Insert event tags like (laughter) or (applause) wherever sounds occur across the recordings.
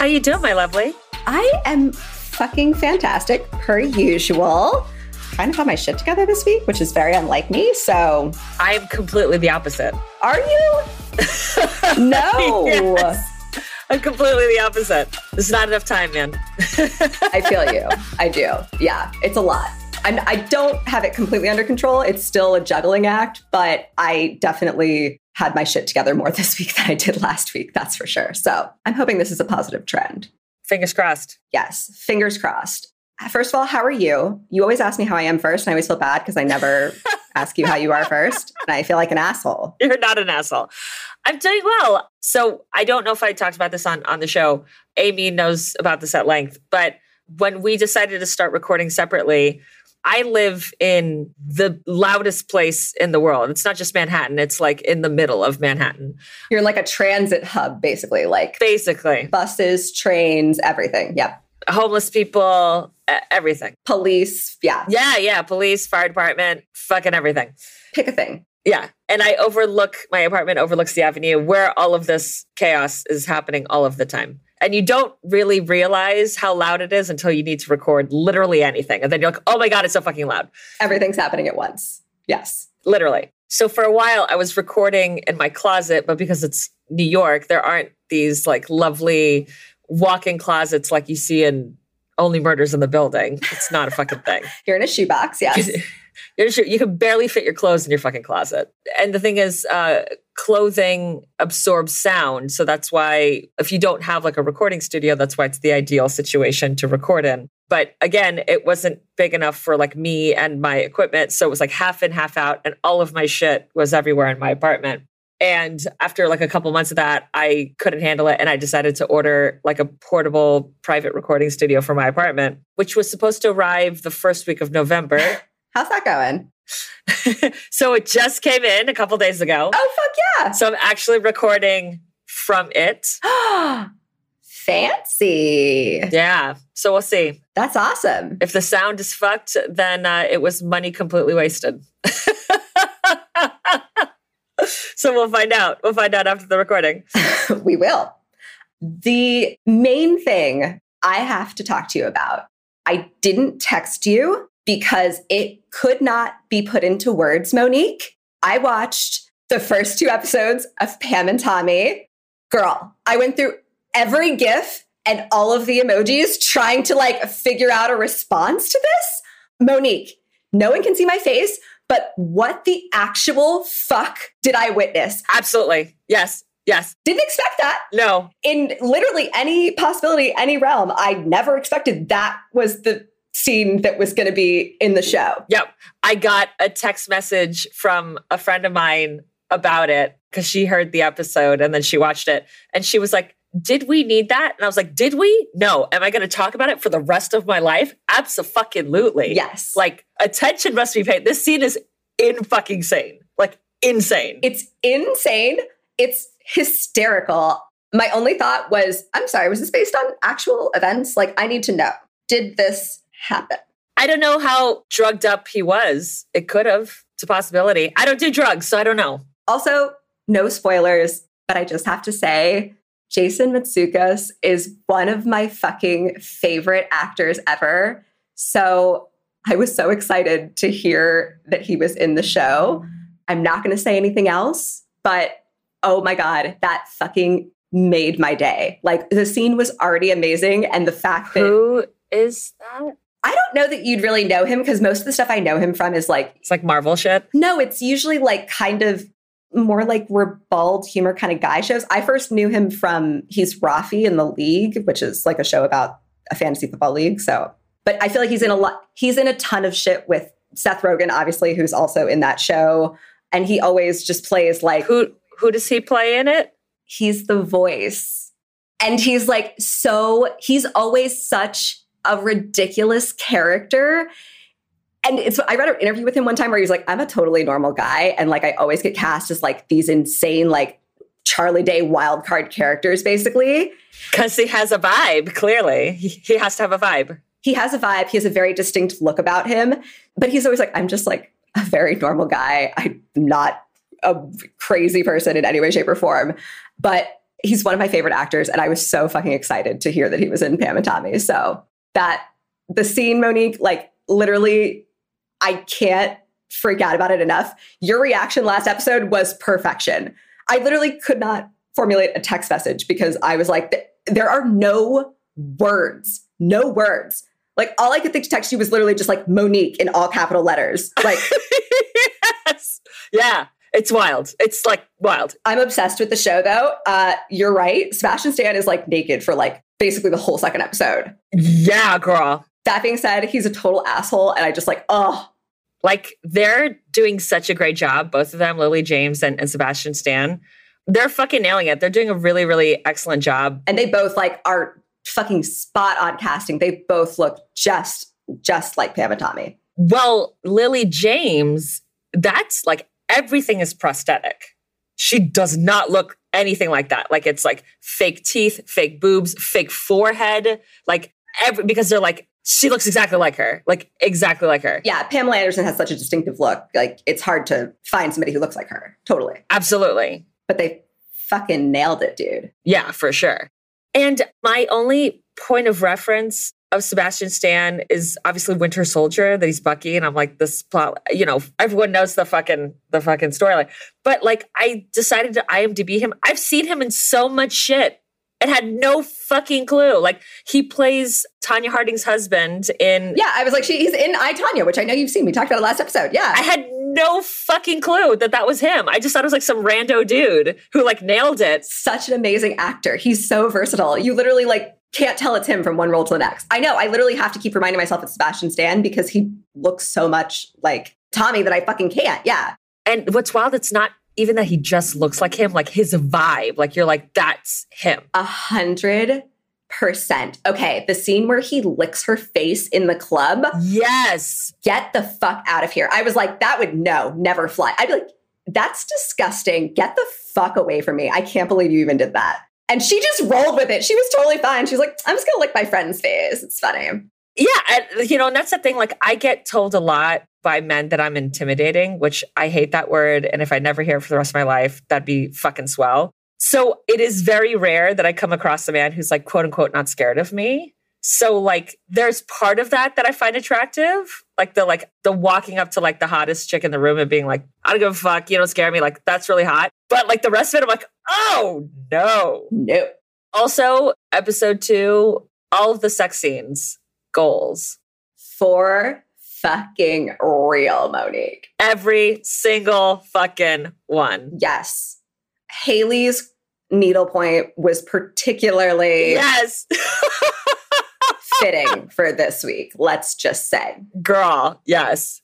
How you doing, my lovely? I am fucking fantastic per usual. Kind of have my shit together this week, which is very unlike me. So I'm completely the opposite. Are you? (laughs) no. yes. I'm completely the opposite. There's not enough time, man. (laughs) I feel you. I do. Yeah, it's a lot. I'm, I don't have it completely under control. It's still a juggling act, but I definitely had my shit together more (laughs) this week than I did last week. That's for sure. So I'm hoping this is a positive trend. Fingers crossed. Yes, fingers crossed. First of all, how are you? You always ask me how I am first, and I always feel bad because I never (laughs) ask you how you are first. And I feel like an asshole. You're not an asshole. I'm doing well. So I don't know if I talked about this on, on the show. Amy knows about this at length, but when we decided to start recording separately, I live in the loudest place in the world. It's not just Manhattan, it's like in the middle of Manhattan. You're in like a transit hub, basically, like basically buses, trains, everything. Yep. Homeless people, everything. Police. Yeah. Yeah. Yeah. Police, fire department, fucking everything. Pick a thing. Yeah. And I overlook my apartment, overlooks the avenue where all of this chaos is happening all of the time. And you don't really realize how loud it is until you need to record literally anything. And then you're like, oh my God, it's so fucking loud. Everything's happening at once. Yes. Literally. So for a while, I was recording in my closet, but because it's New York, there aren't these like lovely walk in closets like you see in Only Murders in the Building. It's not a fucking thing. (laughs) you're in a shoebox, yes. (laughs) you can barely fit your clothes in your fucking closet. And the thing is, uh, clothing absorbs sound. So that's why, if you don't have like a recording studio, that's why it's the ideal situation to record in. But again, it wasn't big enough for like me and my equipment. So it was like half in, half out. And all of my shit was everywhere in my apartment. And after like a couple months of that, I couldn't handle it. And I decided to order like a portable private recording studio for my apartment, which was supposed to arrive the first week of November. (laughs) How's that going? (laughs) so it just came in a couple days ago. Oh, fuck yeah. So I'm actually recording from it. (gasps) Fancy. Yeah. So we'll see. That's awesome. If the sound is fucked, then uh, it was money completely wasted. (laughs) so we'll find out. We'll find out after the recording. (laughs) we will. The main thing I have to talk to you about, I didn't text you because it could not be put into words, Monique. I watched the first two episodes of Pam and Tommy. Girl, I went through every GIF and all of the emojis trying to like figure out a response to this. Monique, no one can see my face, but what the actual fuck did I witness? Absolutely. Yes. Yes. Didn't expect that. No. In literally any possibility, any realm, I never expected that was the scene that was going to be in the show. Yep. I got a text message from a friend of mine about it because she heard the episode and then she watched it and she was like, did we need that? And I was like, did we? No. Am I going to talk about it for the rest of my life? Absolutely. Yes. Like attention must be paid. This scene is in fucking sane. Like insane. It's insane. It's hysterical. My only thought was, I'm sorry, was this based on actual events? Like, I need to know. Did this happen? I don't know how drugged up he was. It could have. It's a possibility. I don't do drugs, so I don't know. Also, no spoilers, but I just have to say, Jason Mantzoukas is one of my fucking favorite actors ever. So I was so excited to hear that he was in the show. I'm not going to say anything else, but oh my God, that fucking made my day. Like the scene was already amazing. And the fact that. Who is that? I don't know that you'd really know him because most of the stuff I know him from is like it's like Marvel shit. No, it's usually like kind of more like ribald humor kind of guy shows. I first knew him from he's Rafi in the League, which is like a show about a fantasy football league. So, but I feel like he's in a lot. He's in a ton of shit with Seth Rogen, obviously, who's also in that show, and he always just plays like who who does he play in it? He's the voice, and he's like so. He's always such a ridiculous character. And it's I read an interview with him one time where he's like, I'm a totally normal guy. And like I always get cast as like these insane, like Charlie Day wild card characters, basically. Because he has a vibe, clearly. He, he has to have a vibe. He has a vibe. He has a very distinct look about him. But he's always like, I'm just like a very normal guy. I'm not a crazy person in any way, shape, or form. But He's one of my favorite actors, and I was so fucking excited to hear that he was in Pam and Tommy. So that the scene, Monique, like literally, I can't freak out about it enough. Your reaction last episode was perfection. I literally could not formulate a text message because I was like, there are no words, no words. Like all I could think to text you was literally just like Monique in all capital letters. Like, (laughs) yes. Yeah. It's wild. It's like wild. I'm obsessed with the show though. Uh, you're right. Sebastian Stan is like naked for like basically the whole second episode. Yeah, girl. That being said, he's a total asshole. And I just like, oh. Like they're doing such a great job, both of them, Lily James and, and Sebastian Stan. They're fucking nailing it. They're doing a really, really excellent job. And they both like are fucking spot on casting. They both look just, just like Pam and Tommy. Well, Lily James, that's like everything is prosthetic. She does not look anything like that. Like it's like fake teeth, fake boobs, fake forehead, like every because they're like she looks exactly like her, like exactly like her. Yeah, Pamela Anderson has such a distinctive look. Like it's hard to find somebody who looks like her. Totally. Absolutely. But they fucking nailed it, dude. Yeah, for sure. And my only point of reference of Sebastian Stan is obviously Winter Soldier that he's Bucky, and I'm like this plot. You know, everyone knows the fucking the fucking storyline. But like, I decided to IMDb him. I've seen him in so much shit and had no fucking clue. Like he plays Tonya Harding's husband in. Yeah, I was like, she, he's in I Tonya, which I know you've seen. We talked about it last episode. Yeah, I had no fucking clue that that was him. I just thought it was like some rando dude who like nailed it. Such an amazing actor. He's so versatile. You literally like can't tell it's him from one role to the next. I know. I literally have to keep reminding myself it's Sebastian Stan because he looks so much like Tommy that I fucking can't. Yeah. And what's wild, it's not even that he just looks like him, like his vibe. Like you're like, that's him. A hundred percent. Okay, the scene where he licks her face in the club. Yes. Get the fuck out of here. I was like, that would no, never fly. I'd be like, that's disgusting. Get the fuck away from me. I can't believe you even did that. And she just rolled with it. She was totally fine. She's like, I'm just gonna lick my friend's face. It's funny. Yeah, and, you know, and that's the thing. Like, I get told a lot by men that I'm intimidating, which I hate that word. And if I never hear it for the rest of my life, that'd be fucking swell. So it is very rare that I come across a man who's like, quote unquote, not scared of me. So like there's part of that that I find attractive. Like the like the walking up to like the hottest chick in the room and being like, I don't give a fuck, you don't scare me. Like that's really hot. But like the rest of it, I'm like, oh no. No. Also, episode two, all of the sex scenes, goals. For fucking real, Monique. Every single fucking one. Yes. Haley's needlepoint was particularly Yes. (laughs) fitting for this week, let's just say. Girl, yes.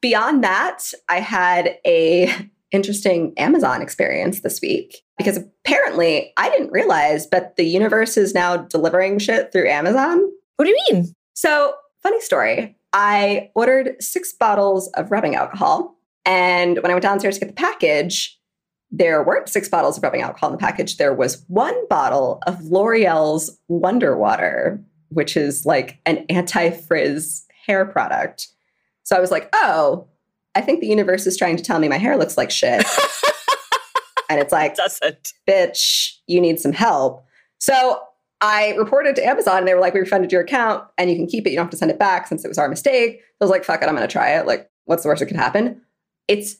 Beyond that, I had a interesting Amazon experience this week because apparently I didn't realize, but the universe is now delivering shit through Amazon. What do you mean? So, funny story. I ordered six bottles of rubbing alcohol. And when I went downstairs to get the package, there weren't six bottles of rubbing alcohol in the package. There was one bottle of L'Oreal's Wonder Water, which is like an anti frizz hair product. So I was like, oh, I think the universe is trying to tell me my hair looks like shit. (laughs) and it's like, doesn't. bitch, you need some help. So I reported to Amazon and they were like, we refunded your account and you can keep it. You don't have to send it back since it was our mistake. I was like, fuck it, I'm going to try it. Like, what's the worst that could happen? It's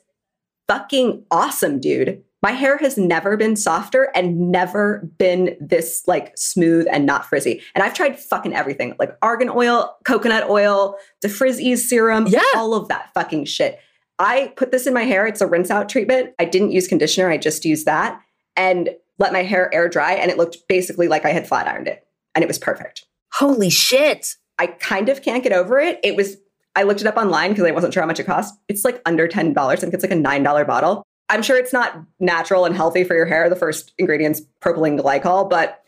fucking awesome, dude. My hair has never been softer and never been this like smooth and not frizzy. And I've tried fucking everything like argan oil, coconut oil, the frizz ease serum, Yeah. all of that fucking shit. I put this in my hair. It's a rinse out treatment. I didn't use conditioner. I just used that and let my hair air dry. And it looked basically like I had flat ironed it. And it was perfect. Holy shit. I kind of can't get over it. It was, I looked it up online because I wasn't sure how much it cost. It's like under $10. I think it's like a $9 bottle. I'm sure it's not natural and healthy for your hair. The first ingredient's propylene glycol, but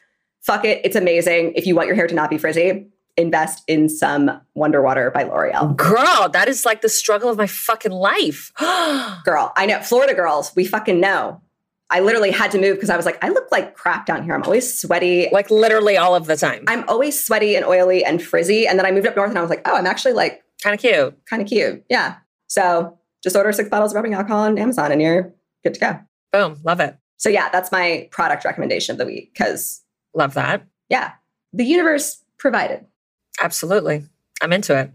fuck it. It's amazing. If you want your hair to not be frizzy, invest in some Wonder Water by L'Oreal. Girl, that is like the struggle of my fucking life. (gasps) Girl, I know. Florida girls, we fucking know. I literally had to move because I was like, I look like crap down here. I'm always sweaty. like literally all of the time. I'm always sweaty and oily and frizzy. And then I moved up north and I was like, oh, I'm actually like Kind of cute. kind of cute. Yeah. So just order six bottles of rubbing alcohol on Amazon and you're good to go. Boom. Love it. So yeah, that's my product recommendation of the week because Love that. yeah, the universe provided. Absolutely. I'm into it.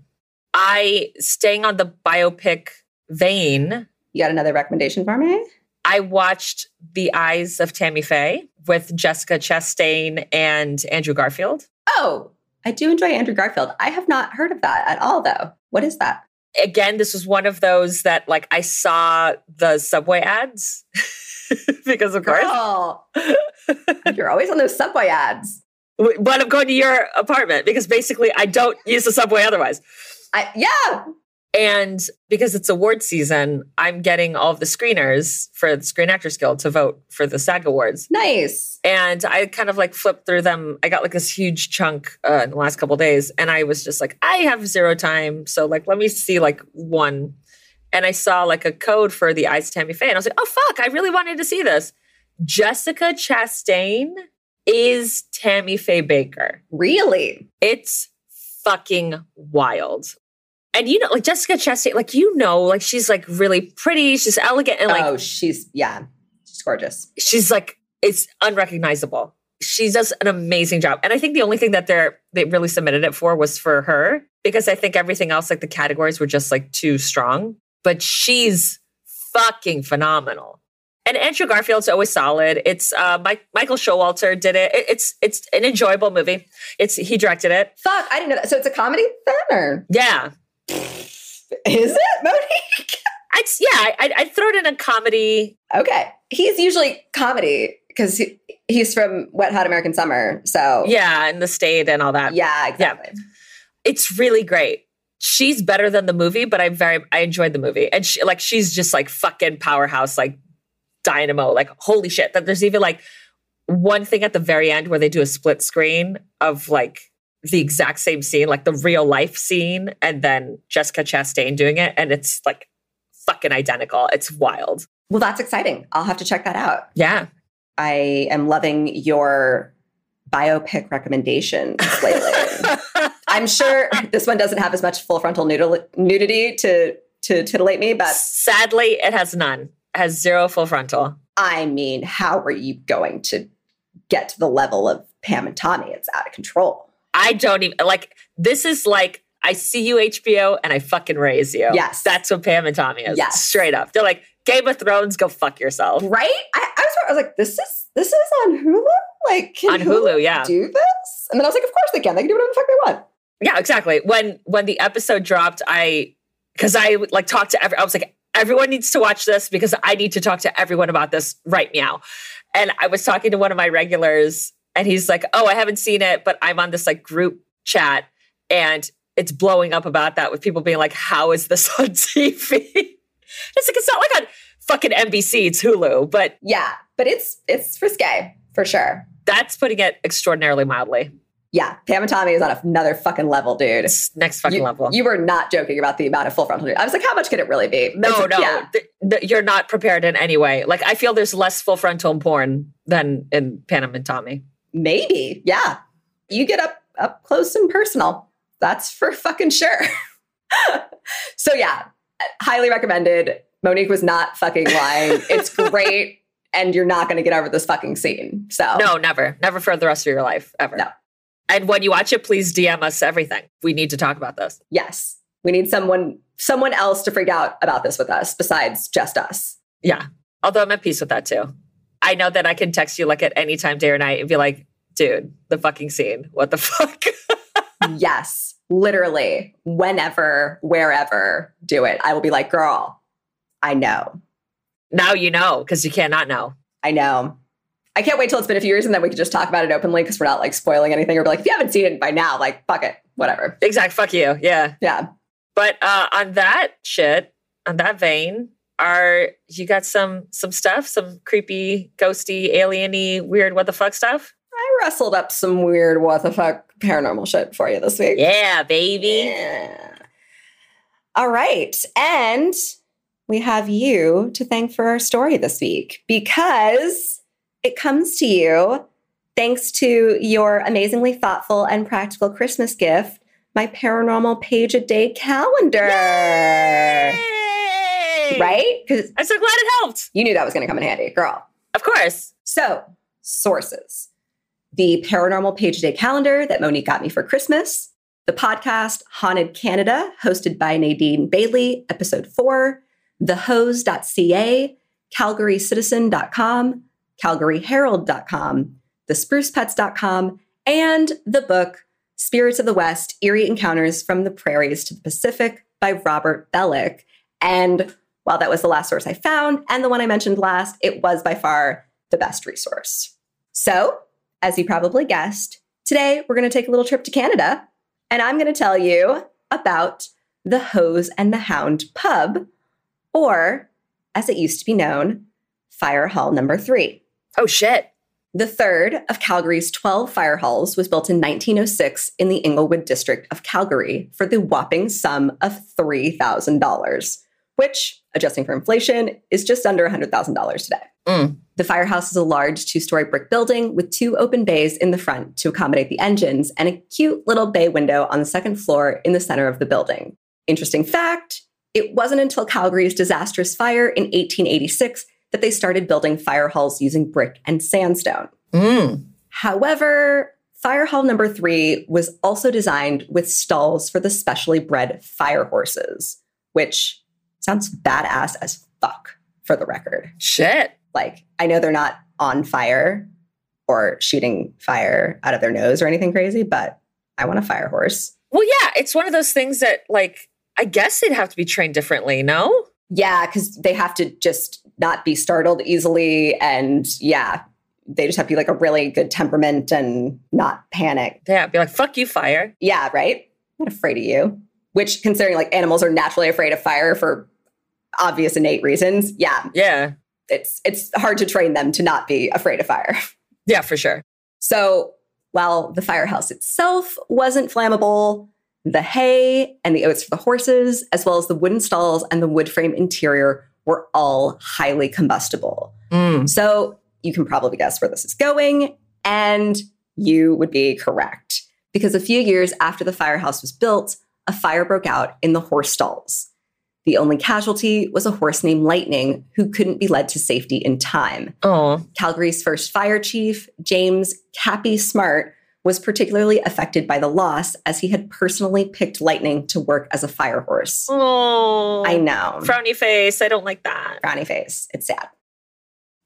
I, staying on the biopic vein, You got another recommendation for me? I watched The Eyes of Tammy Faye with Jessica Chastain and Andrew Garfield. Oh, I do enjoy Andrew Garfield. I have not heard of that at all though. What is that? Again, this was one of those that like I saw the subway ads (laughs) because of course. Girl, (laughs) you're always on those subway ads. But I'm going to your apartment because basically I don't use the subway otherwise. I, yeah, And because it's award season, I'm getting all of the screeners for the Screen Actors Guild to vote for the SAG Awards. nice. And I kind of like flipped through them. I got like this huge chunk uh, in the last couple days, and I was just like, I have zero time, so like let me see like one. And I saw like a code for the Eyes Tammy Faye, and I was like, oh fuck, I really wanted to see this. Jessica Chastain is Tammy Faye Bakker. Really? It's fucking wild. And you know, like Jessica Chastain, like you know, like she's like really pretty, she's elegant, and like oh, she's yeah, she's gorgeous. she's like it's unrecognizable. She does an amazing job. And I think the only thing that they're they really submitted it for was for her because I think everything else like the categories were just like too strong. But she's fucking phenomenal. And Andrew Garfield's always solid. It's uh Mike, Michael Showalter did it. it. It's it's an enjoyable movie. It's he directed it. Fuck, I didn't know that. So it's a comedy then, or Yeah. (laughs) is it Monique? (laughs) I'd yeah, I'd, I'd throw it in a comedy. Okay, he's usually comedy because he, he's from Wet Hot American Summer. So Yeah, in the state and all that. yeah, exactly. it's really great. She's better than the movie, but I very I enjoyed the movie, and she like she's just like fucking powerhouse, like dynamo, like holy shit. That there's even like one thing at the very end where they do a split screen of like the exact same scene, like the real life scene, and then Jessica Chastain doing it, and it's like fucking identical. It's wild. Well, that's exciting. I'll have to check that out. Yeah. I am loving your biopic recommendations lately. (laughs) I'm sure this one doesn't have as much full frontal nudil- nudity to to titillate me, but Sadly, it has none. It has zero full frontal. I mean, how are you going to get to the level of Pam and Tommy? It's out of control. I don't even like this is like I see you HBO and I fucking raise you. Yes. That's what Pam and Tommy is. Yes. Straight up. They're like, Game of Thrones, go fuck yourself. Right? I, I was I was like, this is this is on Hulu? Like can On Hulu, yeah. do this? And then I was like, of course they can. They can do whatever the fuck they want. Yeah, exactly. When when the episode dropped, I because I like talked to every I was like, everyone needs to watch this because I need to talk to everyone about this right now. And I was talking to one of my regulars and he's like, Oh, I haven't seen it, but I'm on this like group chat and it's blowing up about that with people being like, How is this (laughs) on TV? it's like it's not like on fucking NBC, it's Hulu, but Yeah, but it's it's risque for sure. that's putting it extraordinarily mildly. Yeah, Pam and Tommy is on another fucking level, dude. Next fucking you, level. you were not joking about the amount of full frontal. Nudity. I was like, how much could it really be? No, no, Yeah, th- th- you're not prepared in any way. Like I feel there's less full frontal porn than in Pam and Tommy. Maybe. Yeah, you get up up close and personal. That's for fucking sure. (laughs) so yeah, highly recommended. Monique was not fucking lying. It's great, (laughs) and you're not going to get over this fucking scene. So No, never, never for the rest of your life ever. No. And when you watch it, please DM us everything. We need to talk about this. yes, we need someone someone else to freak out about this with us besides just us. Yeah. Although I'm at peace with that too. I know that I can text you like at any time, day or night, and be like, "Dude, the fucking scene. What the (laughs) fuck?" yes, literally, whenever, wherever, do it. I will be like, girl, I know. now you know because you cannot know. I know. I can't wait till it's been a few years and then we can just talk about it openly because we're not like spoiling anything or be like, if you haven't seen it by now, like, fuck it, whatever. Exact. Fuck you. Yeah. Yeah. But uh, on that shit, on that vein, are you got some some stuff, some creepy, ghosty, alieny, weird, what the fuck stuff? I wrestled up some weird, what the fuck paranormal shit for you this week. Yeah, baby. Yeah. All right. And we have you to thank for our story this week because it comes to you thanks to your amazingly thoughtful and practical Christmas gift, my paranormal page a day calendar. Yay! Right? Because I'm so glad it helped. you knew that was going to come in handy, girl. Of course. So, sources the paranormal page day calendar that Monique got me for Christmas, the podcast Haunted Canada, hosted by Nadine Bailey, episode four, thehose.ca, calgarycitizen.com, calgaryherald.com, thesprucepets.com, and the book Spirits of the West Eerie Encounters from the Prairies to the Pacific by Robert Belyk. And while that was the last source I found and the one I mentioned last, it was by far the best resource. So, as you probably guessed, today we're going to take a little trip to Canada and I'm going to tell you about the Hose and the Hound pub, or as it used to be known, Fire Hall number three. Oh, shit. The third of Calgary's 12 fire halls was built in 1906 in the Inglewood district of Calgary for the whopping sum of $3,000, which, adjusting for inflation, is just under $100,000 today. Mm. The firehouse is a large two story brick building with two open bays in the front to accommodate the engines and a cute little bay window on the second floor in the center of the building. Interesting fact it wasn't until Calgary's disastrous fire in 1886 that they started building fire halls using brick and sandstone. Mm. However, fire hall number three was also designed with stalls for the specially bred fire horses, which sounds badass as fuck for the record. Shit. Like, I know they're not on fire or shooting fire out of their nose or anything crazy, but I want a fire horse. Well, yeah, it's one of those things that, like, I guess they'd have to be trained differently, no? Yeah, because they have to just not be startled easily. And yeah, they just have to be like a really good temperament and not panic. Yeah, be like, fuck you, fire. Yeah, right? I'm not afraid of you. Which, considering like animals are naturally afraid of fire for obvious innate reasons, yeah, Yeah. it's it's hard to train them to not be afraid of fire. (laughs) Yeah, for sure. So while the firehouse itself wasn't flammable, the hay and the oats for the horses, as well as the wooden stalls and the wood frame interior, were all highly combustible. Mm. So you can probably guess where this is going, and you would be correct. Because a few years after the firehouse was built, a fire broke out in the horse stalls. The only casualty was a horse named Lightning who couldn't be led to safety in time. Oh, Calgary's first fire chief, James Cappy Smart, was particularly affected by the loss as he had personally picked Lightning to work as a fire horse. oh. I know. Frowny face. I don't like that. Frowny face. It's sad.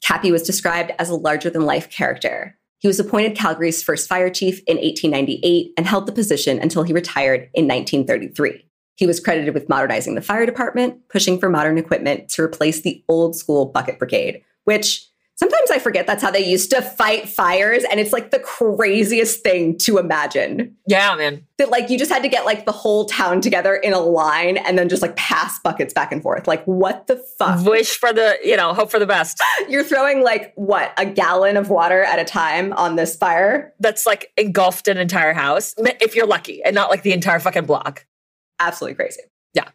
Cappy was described as a larger than life character. He was appointed Calgary's first fire chief in 1898 and held the position until he retired in 1933. He was credited with modernizing the fire department, pushing for modern equipment to replace the old school bucket brigade, which sometimes I forget that's how they used to fight fires. And it's like the craziest thing to imagine Yeah, man. that, like, you just had to get like the whole town together in a line and then just like pass buckets back and forth. Like, what the fuck? Wish for the, you know, hope for the best. (laughs) You're throwing like what, a gallon of water at a time on this fire? That's like engulfed an entire house, if you're lucky, and not like the entire fucking block. Absolutely crazy. Yeah.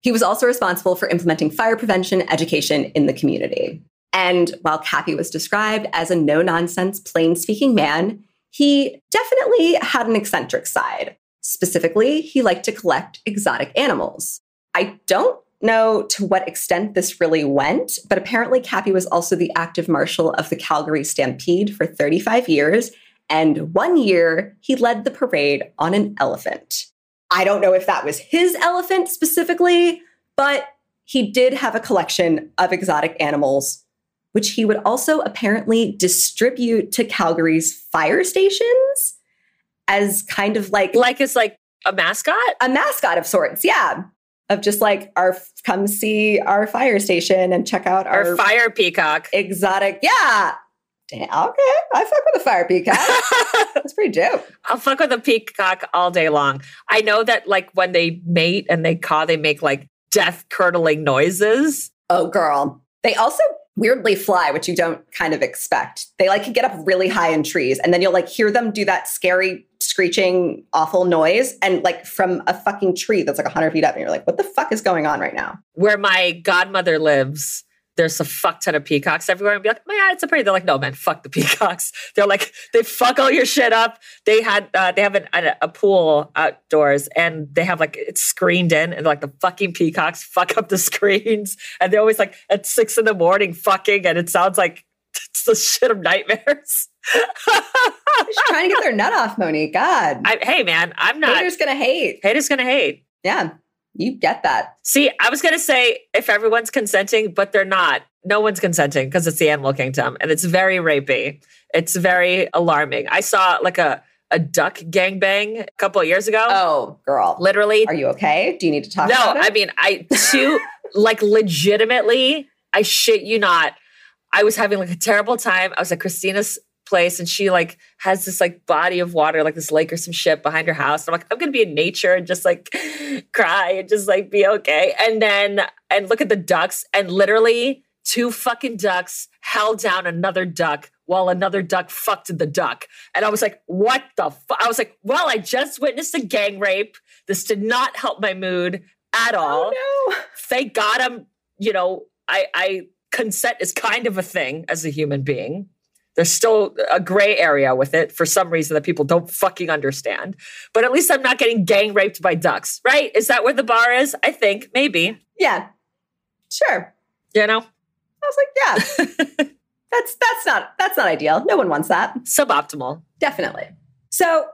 He was also responsible for implementing fire prevention education in the community. And while Cappy was described as a no nonsense, plain speaking man, he definitely had an eccentric side. Specifically, he liked to collect exotic animals. I don't know to what extent this really went, but apparently Cappy was also the active marshal of the Calgary Stampede for 35 years. And one year, he led the parade on an elephant. I don't know if that was his elephant specifically, but he did have a collection of exotic animals, which he would also apparently distribute to Calgary's fire stations as kind of like Like it's like a mascot. a mascot of sorts. Yeah. Of just like our come see our fire station and check out our, Or fire peacock. exotic. Yeah. Damn, okay. I fuck with a fire peacock. (laughs) That's pretty dope. I'll fuck with a peacock all day long. I know that like when they mate and they caw, they make like death curdling noises. Oh, girl. They also weirdly fly, which you don't kind of expect. They like can get up really high in trees, and then you'll like hear them do that scary, screeching, awful noise, and like from a fucking tree that's like 100 feet up, and you're like, what the fuck is going on right now? Where my godmother lives, there's a fuck ton of peacocks everywhere. And be like, man, it's a parade. They're like, no, man, fuck the peacocks. (laughs) They're like, they fuck all your shit up. They had, uh, they have an, a, a pool outdoors, and they have like it's screened in, and like the fucking peacocks fuck up the (laughs) screens, and they're always like at six in the morning fucking, and it sounds like (laughs) it's the shit of nightmares. Trying to get their nut off, Monique. God. I, hey, man, I'm not. Haters gonna hate. Haters gonna hate. Yeah, you get that. See, I was gonna say if everyone's consenting, but they're not. No one's consenting because it's the animal kingdom, and it's very rapey. It's very alarming. I saw like a a duck gangbang a couple of years ago. Oh, girl. Literally. Are you okay? Do you need to talk no, about it? I mean, I too like legitimately, I shit you not. I was having like a terrible time. I was at Christina's place and she like has this like body of water, like this lake or some shit behind her house. And I'm like, I'm gonna be in nature and just like (laughs) cry and just like be okay. And then and look at the ducks and literally two fucking ducks held down another duck while another duck fucked the duck. And I was like, what the fuck? I was like, well, I just witnessed a gang rape. This did not help my mood at all. Oh, no. Thank God I'm, you know, I, I consent is kind of a thing as a human being. There's still a gray area with it for some reason that people don't fucking understand. But at least I'm not getting gang raped by ducks, right? Is that where the bar is? I think, maybe. Yeah. Sure. You know? I was like, yeah. (laughs) that's that's not that's not ideal. No one wants that. Suboptimal. Definitely. So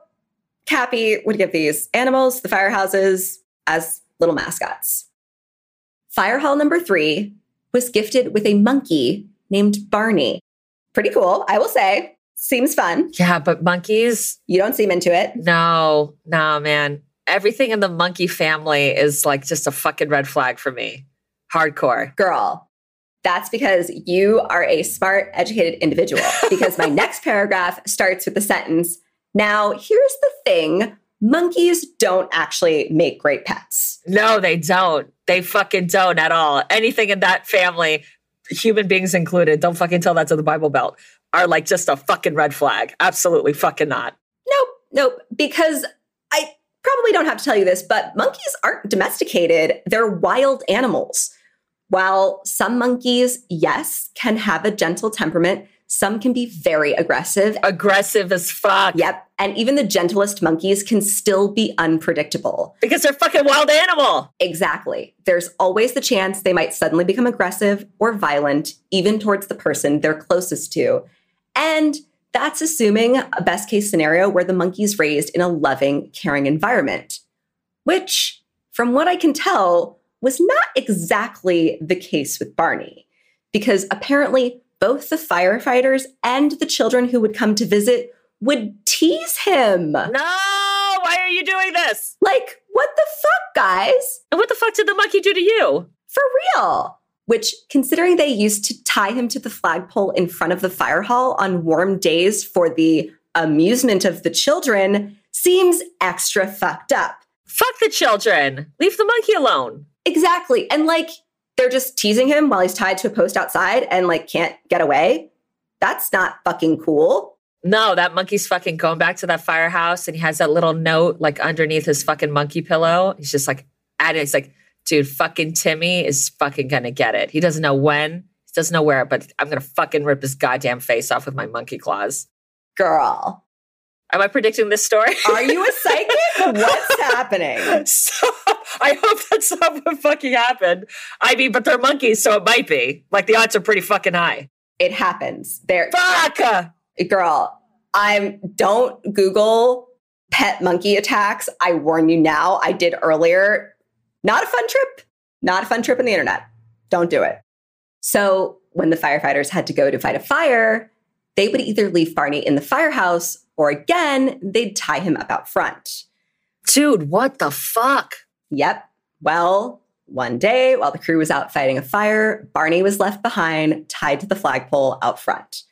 Cappy would give these animals, the firehouses, as little mascots. Fire hall number three was gifted with a monkey named Barney. Pretty cool, I will say. Seems fun. Yeah, but monkeys, You don't seem into it. no, no, man. Everything in the monkey family is like just a fucking red flag for me. Hardcore. Girl, that's because you are a smart, educated individual. (laughs) Because my next paragraph starts with the sentence Now, here's the thing monkeys don't actually make great pets. No, they don't. They fucking don't at all. Anything in that family, human beings included, don't fucking tell that to the Bible Belt, are like just a fucking red flag. Absolutely fucking not. Nope, nope. Because I probably don't have to tell you this, but monkeys aren't domesticated, they're wild animals. While some monkeys, yes, can have a gentle temperament, some can be very aggressive. Aggressive as fuck. Yep. And even the gentlest monkeys can still be unpredictable. Because they're fucking wild animal. Exactly. There's always the chance they might suddenly become aggressive or violent, even towards the person they're closest to. And that's assuming a best case scenario where the monkey's raised in a loving, caring environment, which, from what I can tell, was not exactly the case with Barney, because apparently both the firefighters and the children who would come to visit would tease him. No, why are you doing this? Like, what the fuck, guys? And what the fuck did the monkey do to you? For real. Which, considering they used to tie him to the flagpole in front of the fire hall on warm days for the amusement of the children, seems extra fucked up. Fuck the children. Leave the monkey alone. Exactly. And like, they're just teasing him while he's tied to a post outside and like can't get away. That's not fucking cool. No, that monkey's fucking going back to that firehouse and he has that little note like underneath his fucking monkey pillow. He's just like at it. He's like, dude, fucking Timmy is fucking gonna get it. He doesn't know when, he doesn't know where, but I'm gonna fucking rip his goddamn face off with my monkey claws. Girl, Am I predicting this story? are you a psychic? (laughs) What's happening? so, I hope that something fucking happened. I mean, but they're monkeys, so it might be. Like the odds are pretty fucking high. It happens. There, Fuck! girl, I'm don't Google pet monkey attacks. I warn you now. I did earlier. Not a fun trip. Not a fun trip on the internet. Don't do it. So when the firefighters had to go to fight a fire, they would either leave Barney in the firehouse or again, they'd tie him up out front. Dude, what the fuck? Yep. Well, one day while the crew was out fighting a fire, Barney was left behind, tied to the flagpole out front.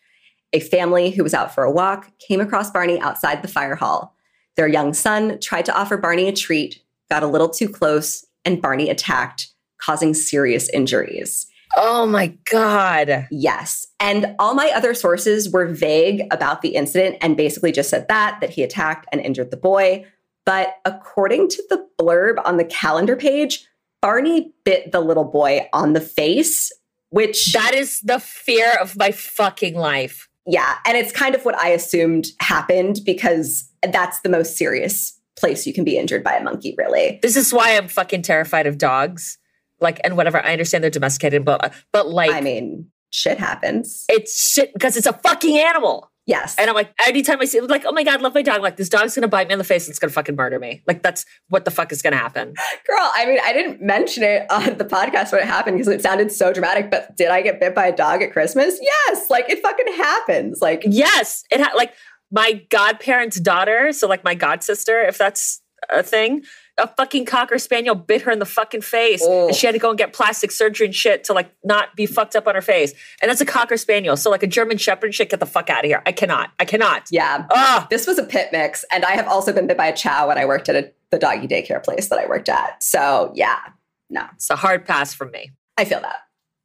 A family who was out for a walk came across Barney outside the fire hall. Their young son tried to offer Barney a treat, got a little too close, and Barney attacked, causing serious injuries. Oh my God. Yes. And all my other sources were vague about the incident and basically just said that, that he attacked and injured the boy. But according to the blurb on the calendar page, Barney bit the little boy on the face, which, That is the fear of my fucking life. yeah. And it's kind of what I assumed happened because that's the most serious place you can be injured by a monkey, really. This is why I'm fucking terrified of dogs. Like, and whatever, I understand they're domesticated, but, but like, I mean, shit happens. It's shit because it's a fucking animal. Yes. And I'm like, anytime I see like, oh my God, love my dog. Like, this dog's gonna bite me in the face and it's gonna fucking murder me. Like, that's what the fuck is gonna happen. Girl, I mean, I didn't mention it on the podcast when it happened because it sounded so dramatic, but did I get bit by a dog at Christmas? Yes. Like, it fucking happens. Like, Yes. It had like my godparent's daughter, so like my god sister, if that's a thing, a fucking cocker spaniel bit her in the fucking face. Oh. And she had to go and get plastic surgery and shit to like not be fucked up on her face. And that's a cocker spaniel. So like a German shepherd shit, get the fuck out of here. I cannot. I cannot. yeah. Ah. This was a pit mix. And I have also been bit by a chow when I worked at a, the doggy daycare place that I worked at. So, yeah, no. It's a hard pass from me. I feel that.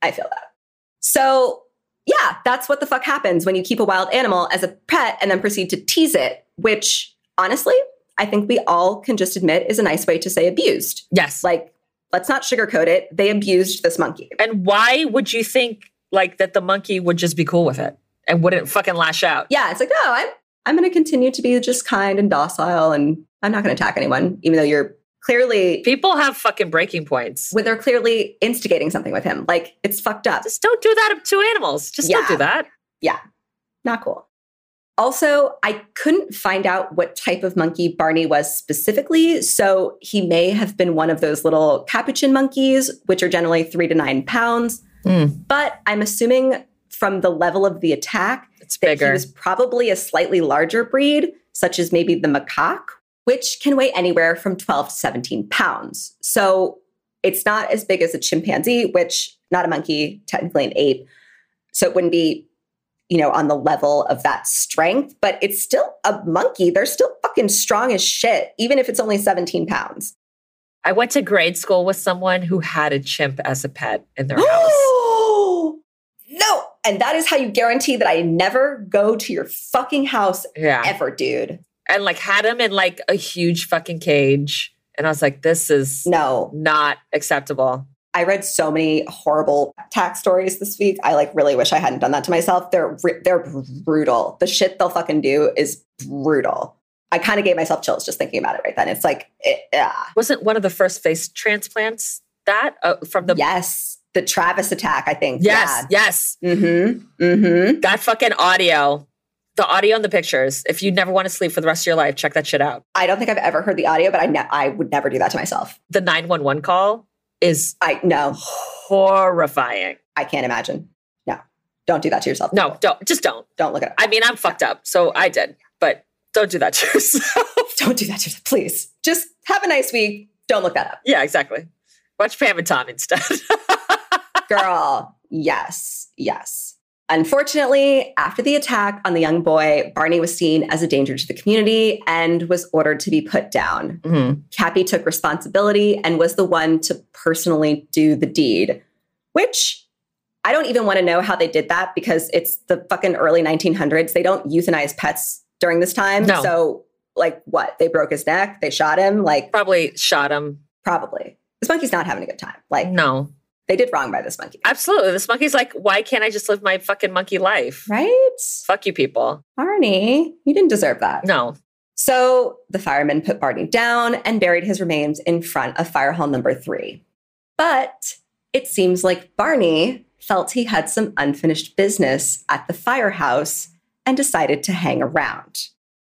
I feel that. So, yeah, that's what the fuck happens when you keep a wild animal as a pet and then proceed to tease it, which honestly, I think we all can just admit is a nice way to say abused. Yes. Like, let's not sugarcoat it. They abused this monkey. And why would you think like that the monkey would just be cool with it and wouldn't fucking lash out? Yeah, it's like, no, I'm I'm going to continue to be just kind and docile and I'm not going to attack anyone even though you're clearly People have fucking breaking points. when they're clearly instigating something with him. Like it's fucked up. Just don't do that to animals. Just don't do that. Yeah. Not cool. Also, I couldn't find out what type of monkey Barney was specifically. So he may have been one of those little capuchin monkeys, which are generally three to nine pounds. Mm. But I'm assuming from the level of the attack It's that bigger. he was probably a slightly larger breed, such as maybe the macaque, which can weigh anywhere from 12 to 17 pounds. So it's not as big as a chimpanzee, which not a monkey, technically an ape. So it wouldn't be, you know, on the level of that strength, but it's still a monkey. They're still fucking strong as shit, even if it's only 17 pounds. I went to grade school with someone who had a chimp as a pet in their house. (gasps) no. And that is how you guarantee that I never go to your fucking house Yeah. ever, dude. And like had him in like a huge fucking cage. And I was like, this is No. not acceptable. I read so many horrible attack stories this week. I like really wish I hadn't done that to myself. They're they're brutal. The shit they'll fucking do is brutal. I kind of gave myself chills just thinking about it right then. It's like, it, yeah. Wasn't one of the first face transplants that uh, from the yes, the Travis attack. I think. yes, yes, Yeah. Mm-hmm. Mm-hmm. that fucking audio, the audio and the pictures. If you never want to sleep for the rest of your life, check that shit out. I don't think I've ever heard the audio, but I ne- I would never do that to myself. The nine one one call is I no, horrifying. I can't imagine. No, don't do that to yourself. No, don't just don't. don't look at it. I mean, I'm fucked up, so I did, but don't do that to yourself. (laughs) don't do that to yourself, please. Just have a nice week. Don't look that up. yeah, exactly. Watch Pam and Tom instead. (laughs) Girl, yes, yes. Unfortunately, after the attack on the young boy, Barney was seen as a danger to the community and was ordered to be put down. Mhm. Cappy took responsibility and was the one to personally do the deed, which I don't even want to know how they did that because it's the fucking early 1900s. They don't euthanize pets during this time. No. So, like, what? They broke his neck, they shot him? Like, Probably shot him. probably. This monkey's not having a good time. Like, No, they did wrong by this monkey. absolutely. This monkey's like, why can't I just live my fucking monkey life? Right? Fuck you, people. Barney, you didn't deserve that. No. So the firemen put Barney down and buried his remains in front of fire hall number three. But it seems like Barney felt he had some unfinished business at the firehouse and decided to hang around.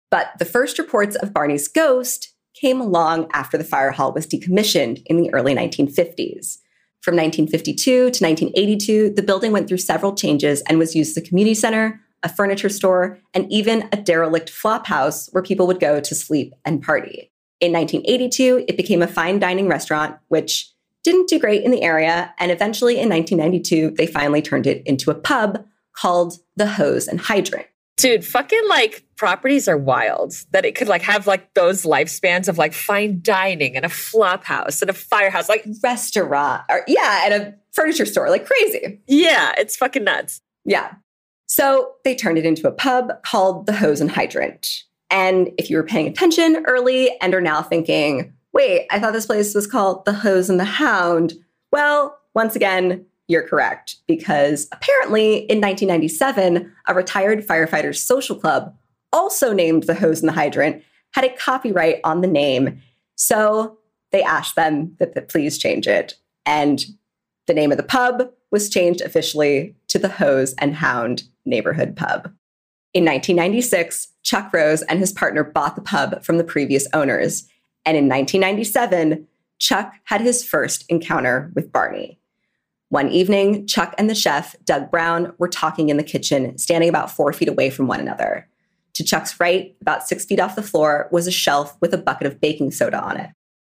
But the first reports of Barney's ghost came along after the fire hall was decommissioned in the early 1950s. From 1952 to 1982, the building went through several changes and was used as a community center, a furniture store, and even a derelict flop house where people would go to sleep and party. In 1982, it became a fine dining restaurant, which didn't do great in the area. And eventually in 1992, they finally turned it into a pub called the Hose and Hydrant. Dude, fucking like properties are wild that it could like have like those lifespans of like fine dining and a flop house and a firehouse. Like, Restaurant, or yeah, and a furniture store, like crazy. yeah, it's fucking nuts. Yeah. So they turned it into a pub called the Hose and Hydrant. And if you were paying attention early and are now thinking, wait, I thought this place was called the Hose and the Hound. Well, once again, you're correct because apparently in 1997, a retired firefighters social club, also named the Hose and the Hydrant, had a copyright on the name. So they asked them that, please change it. And the name of the pub was changed officially to the Hose and Hound Neighborhood Pub. In 1996, Chuck Rose and his partner bought the pub from the previous owners. And in 1997, Chuck had his first encounter with Barney. One evening, Chuck and the chef, Doug Brown, were talking in the kitchen, standing about four feet away from one another. To Chuck's right, about six feet off the floor, was a shelf with a bucket of baking soda on it.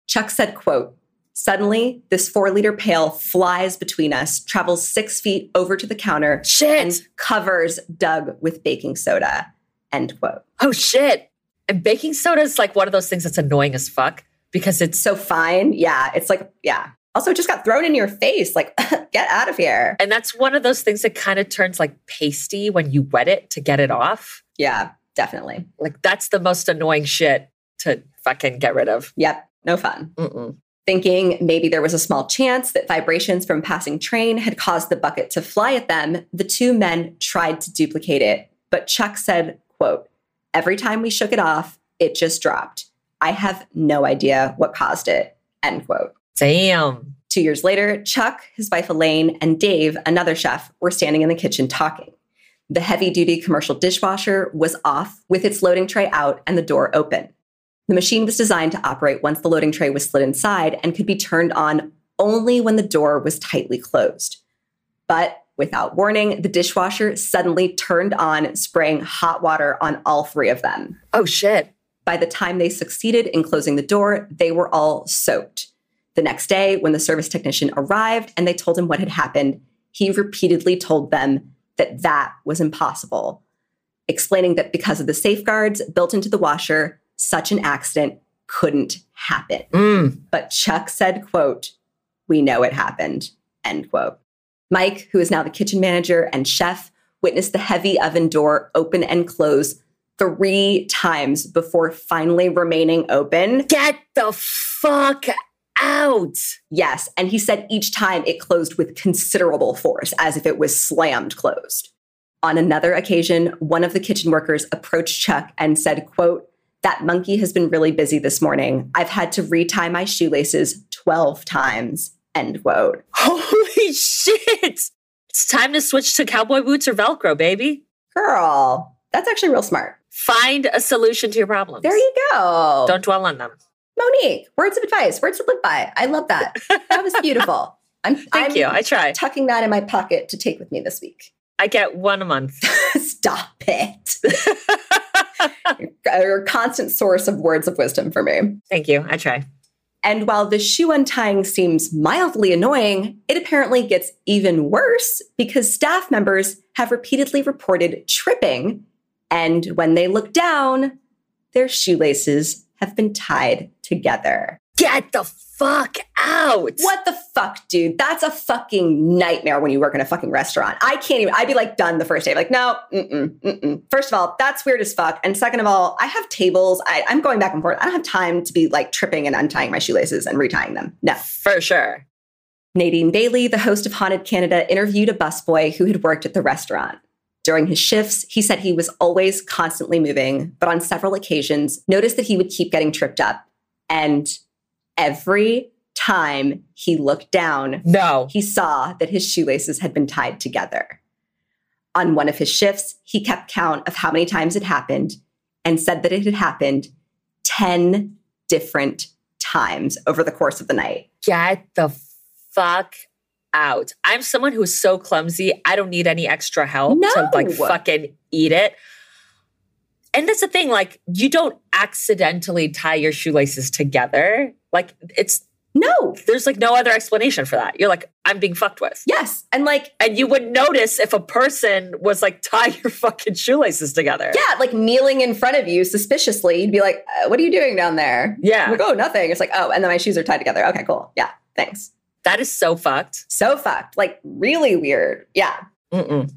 Chuck said, quote, Suddenly, this four liter pail flies between us, travels six feet over to the counter, Shit. and covers Doug with baking soda. End quote. Oh shit. And baking soda is like one of those things that's annoying as fuck because it's So fine. Yeah. It's like, yeah. Also, it just got thrown in your face. Like, (laughs) get out of here. and that's one of those things that kind of turns like pasty when you wet it to get it off. Yeah, definitely. Like that's the most annoying shit to fucking get rid of. Yep. No fun. Mm-mm. Thinking maybe there was a small chance that vibrations from passing train had caused the bucket to fly at them, the two men tried to duplicate it. But Chuck said, quote, every time we shook it off, it just dropped. I have no idea what caused it. End quote. Damn. Two years later, Chuck, his wife Elaine, and Dave, another chef, were standing in the kitchen talking. The heavy duty commercial dishwasher was off with its loading tray out and the door open. The machine was designed to operate once the loading tray was slid inside and could be turned on only when the door was tightly closed. But without warning, the dishwasher suddenly turned on, spraying hot water on all three of them. Oh shit. By the time they succeeded in closing the door, they were all soaked. The next day, when the service technician arrived and they told him what had happened, he repeatedly told them that that was impossible, explaining that because of the safeguards built into the washer, such an accident couldn't happen. Mm. But Chuck said, quote, we know it happened, end quote. Mike, who is now the kitchen manager and chef, witnessed the heavy oven door open and close three times before finally remaining open. Get the fuck out. Yes. And he said each time it closed with considerable force, as if it was slammed closed. On another occasion, one of the kitchen workers approached Chuck and said, quote, that monkey has been really busy this morning. I've had to retie my shoelaces 12 times, end quote. (laughs) Holy shit. It's time to switch to cowboy boots or Velcro, baby. Girl, that's actually real smart. Find a solution to your problems. There you go. Don't dwell on them. Monique, words of advice, words to live by. I love that. That was beautiful. (laughs) I'm, Thank I'm you. I try. tucking that in my pocket to take with me this week. I get one a month. (laughs) Stop it. (laughs) You're a constant source of words of wisdom for me. Thank you. I try. And while the shoe untying seems mildly annoying, it apparently gets even worse because staff members have repeatedly reported tripping. And when they look down, their shoelaces have been tied together. Get the fuck out. What the fuck, dude? That's a fucking nightmare when you work in a fucking restaurant. I can't even, I'd be like done the first day. Like, no, mm-mm, mm-mm. First of all, that's weird as fuck. And second of all, I have tables. I, I'm going back and forth. I don't have time to be like tripping and untying my shoelaces and retying them. No. For sure. Nadine Bailey, the host of Haunted Canada, interviewed a busboy who had worked at the restaurant. During his shifts, he said he was always constantly moving, but on several occasions noticed that he would keep getting tripped up. And every time he looked down, No. he saw that his shoelaces had been tied together. On one of his shifts, he kept count of how many times it happened and said that it had happened 10 different times over the course of the night. Get the fuck out. I'm someone who's so clumsy. I don't need any extra help to like fucking eat it. And that's the thing, like, you don't accidentally tie your shoelaces together. Like, it's No. there's like no other explanation for that. You're like, I'm being fucked with. Yes. And like, And you would notice if a person was like, tie your fucking shoelaces together. yeah, like kneeling in front of you suspiciously, you'd be like, uh, what are you doing down there? Yeah. I'm like, oh, nothing. It's like, oh, and then my shoes are tied together. Okay, cool. Yeah, thanks. That is so fucked. So fucked. Like, really weird. Yeah. Mm-mm.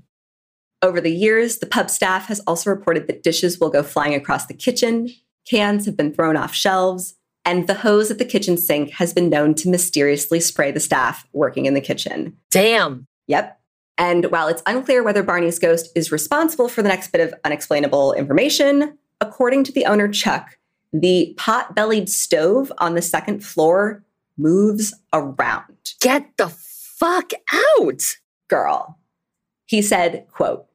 Over the years, the pub staff has also reported that dishes will go flying across the kitchen, cans have been thrown off shelves, and the hose at the kitchen sink has been known to mysteriously spray the staff working in the kitchen. Damn. Yep. And while it's unclear whether Barney's ghost is responsible for the next bit of unexplainable information, according to the owner, Chuck, the pot bellied stove on the second floor moves around. Get the fuck out. girl. He said, quote,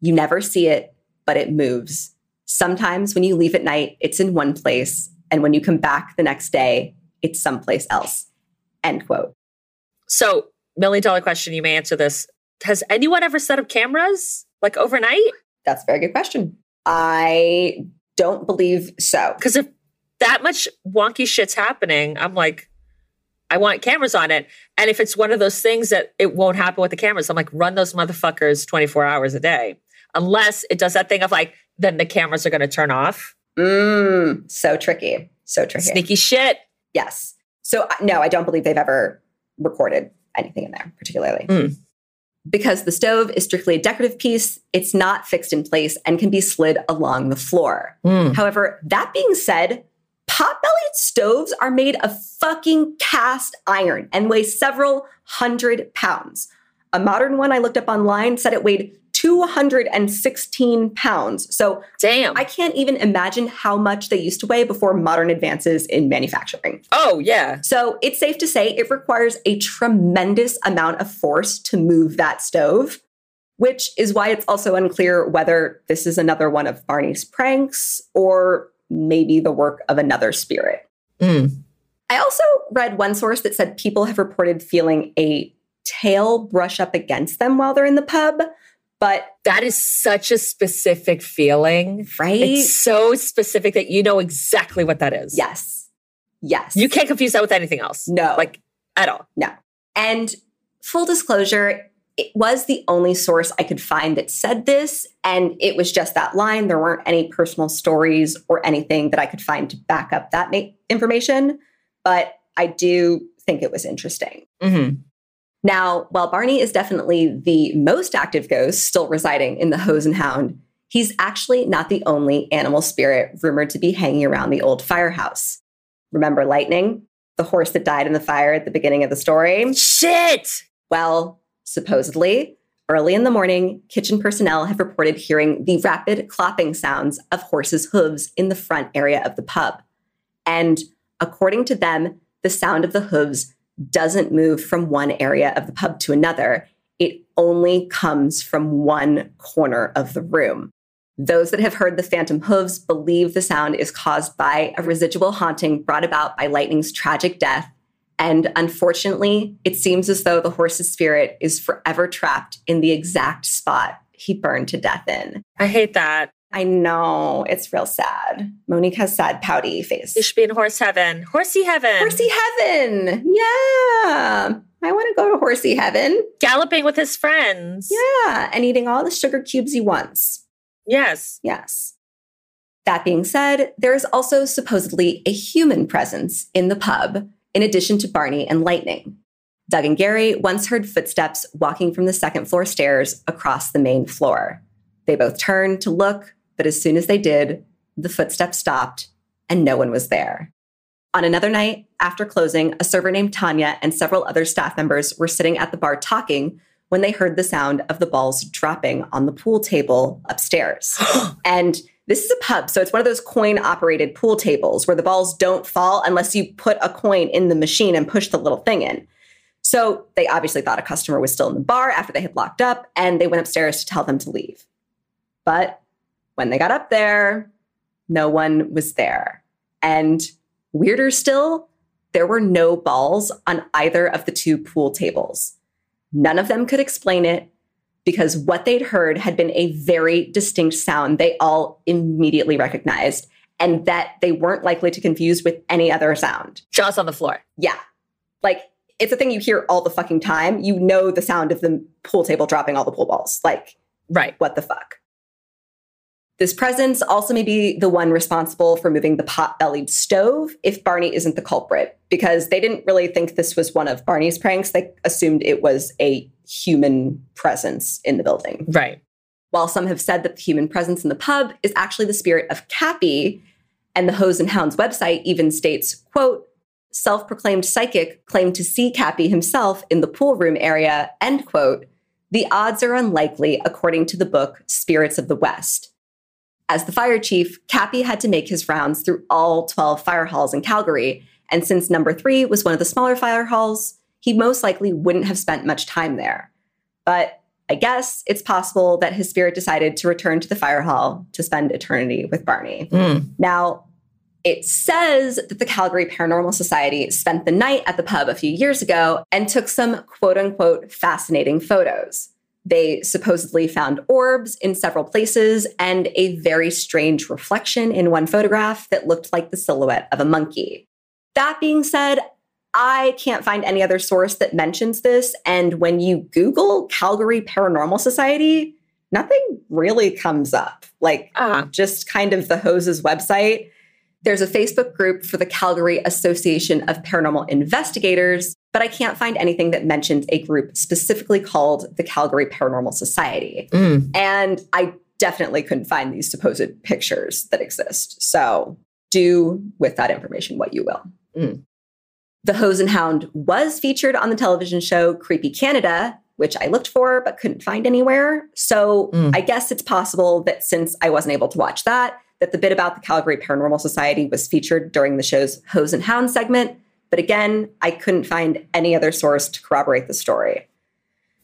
you never see it, but it moves. Sometimes when you leave at night, it's in one place. And when you come back the next day, it's someplace else. End quote. So, million dollar question, you may answer this. Has anyone ever set up cameras like overnight? That's a very good question. I don't believe so. Because if that much wonky shit's happening, I'm like, I want cameras on it. And if it's one of those things that it won't happen with the cameras, I'm like, run those motherfuckers 24 hours a day. Unless it does that thing of like, then the cameras are going to turn off. Mm, so tricky. So tricky. Sneaky shit. Yes. So, no, I don't believe they've ever recorded anything in there, particularly. Mm. Because the stove is strictly a decorative piece, it's not fixed in place and can be slid along the floor. Mm. However, that being said, pot-bellied stoves are made of fucking cast iron and weigh several hundred pounds. A modern one I looked up online said it weighed 216 pounds. So Damn. I can't even imagine how much they used to weigh before modern advances in manufacturing. oh, yeah. So it's safe to say it requires a tremendous amount of force to move that stove, which is why it's also unclear whether this is another one of Barney's pranks or maybe the work of another spirit. Mm. I also read one source that said people have reported feeling a tail brush up against them while they're in the pub, but That is such a specific feeling. right? It's so specific that you know exactly what that is. yes. Yes. You can't confuse that with anything else. No. Like at all. No. And full disclosure, it was the only source I could find that said this. And it was just that line. There weren't any personal stories or anything that I could find to back up that ma- information. But I do think it was interesting. Mm-hmm. Now, while Barney is definitely the most active ghost still residing in the Hose and Hound, he's actually not the only animal spirit rumored to be hanging around the old firehouse. Remember Lightning, the horse that died in the fire at the beginning of the story? Shit. Well, supposedly, early in the morning, kitchen personnel have reported hearing the rapid clopping sounds of horses' hooves in the front area of the pub. And according to them, the sound of the hooves doesn't move from one area of the pub to another. It only comes from one corner of the room. Those that have heard the phantom hooves believe the sound is caused by a residual haunting brought about by Lightning's tragic death and unfortunately, it seems as though the horse's spirit is forever trapped in the exact spot he burned to death in. I hate that. I know, it's real sad. Monique has sad, pouty face. You should be in horse heaven. Horsey heaven. Horsey heaven. Yeah. I want to go to horsey heaven. Galloping with his friends. Yeah. And eating all the sugar cubes he wants. Yes. Yes. That being said, there is also supposedly a human presence in the pub, in addition to Barney and Lightning. Doug and Gary once heard footsteps walking from the second floor stairs across the main floor. They both turned to look, but as soon as they did, the footsteps stopped and no one was there. On another night, after closing, a server named Tanya and several other staff members were sitting at the bar talking when they heard the sound of the balls dropping on the pool table upstairs. (gasps) and this is a pub, so it's one of those coin operated pool tables where the balls don't fall unless you put a coin in the machine and push the little thing in. So they obviously thought a customer was still in the bar after they had locked up, and they went upstairs to tell them to leave. But when they got up there, no one was there. And weirder still, there were no balls on either of the two pool tables. None of them could explain it because what they'd heard had been a very distinct sound they all immediately recognized and that they weren't likely to confuse with any other sound. Jaws on the floor. Yeah. Like it's a thing you hear all the fucking time. You know the sound of the pool table dropping all the pool balls. Like, Right. what the fuck? This presence also may be the one responsible for moving the pot bellied stove if Barney isn't the culprit, because they didn't really think this was one of Barney's pranks. They assumed it was a human presence in the building. Right. While some have said that the human presence in the pub is actually the spirit of Cappy, and the Hose and Hounds website even states, quote, self-proclaimed psychic claimed to see Cappy himself in the pool room area, end quote, the odds are unlikely according to the book Spirits of the West. As the fire chief, Cappy had to make his rounds through all 12 fire halls in Calgary, and since number three was one of the smaller fire halls, he most likely wouldn't have spent much time there. but I guess it's possible that his spirit decided to return to the fire hall to spend eternity with Barney. Mm. Now, it says that the Calgary Paranormal Society spent the night at the pub a few years ago and took some quote unquote fascinating photos. They supposedly found orbs in several places and a very strange reflection in one photograph that looked like the silhouette of a monkey. That being said, I can't find any other source that mentions this. And when you Google Calgary Paranormal Society, nothing really comes up. Like Ah, just kind of the hoses website. There's a Facebook group for the Calgary Association of Paranormal Investigators, but I can't find anything that mentions a group specifically called the Calgary Paranormal Society. mm. And I definitely couldn't find these supposed pictures that exist. So do with that information what you will. Mm. The Hose and Hound was featured on the television show Creepy Canada, which I looked for but couldn't find anywhere. So Mm. I guess it's possible that since I wasn't able to watch that, that the bit about the Calgary Paranormal Society was featured during the show's Hose and Hound segment. But again, I couldn't find any other source to corroborate the story.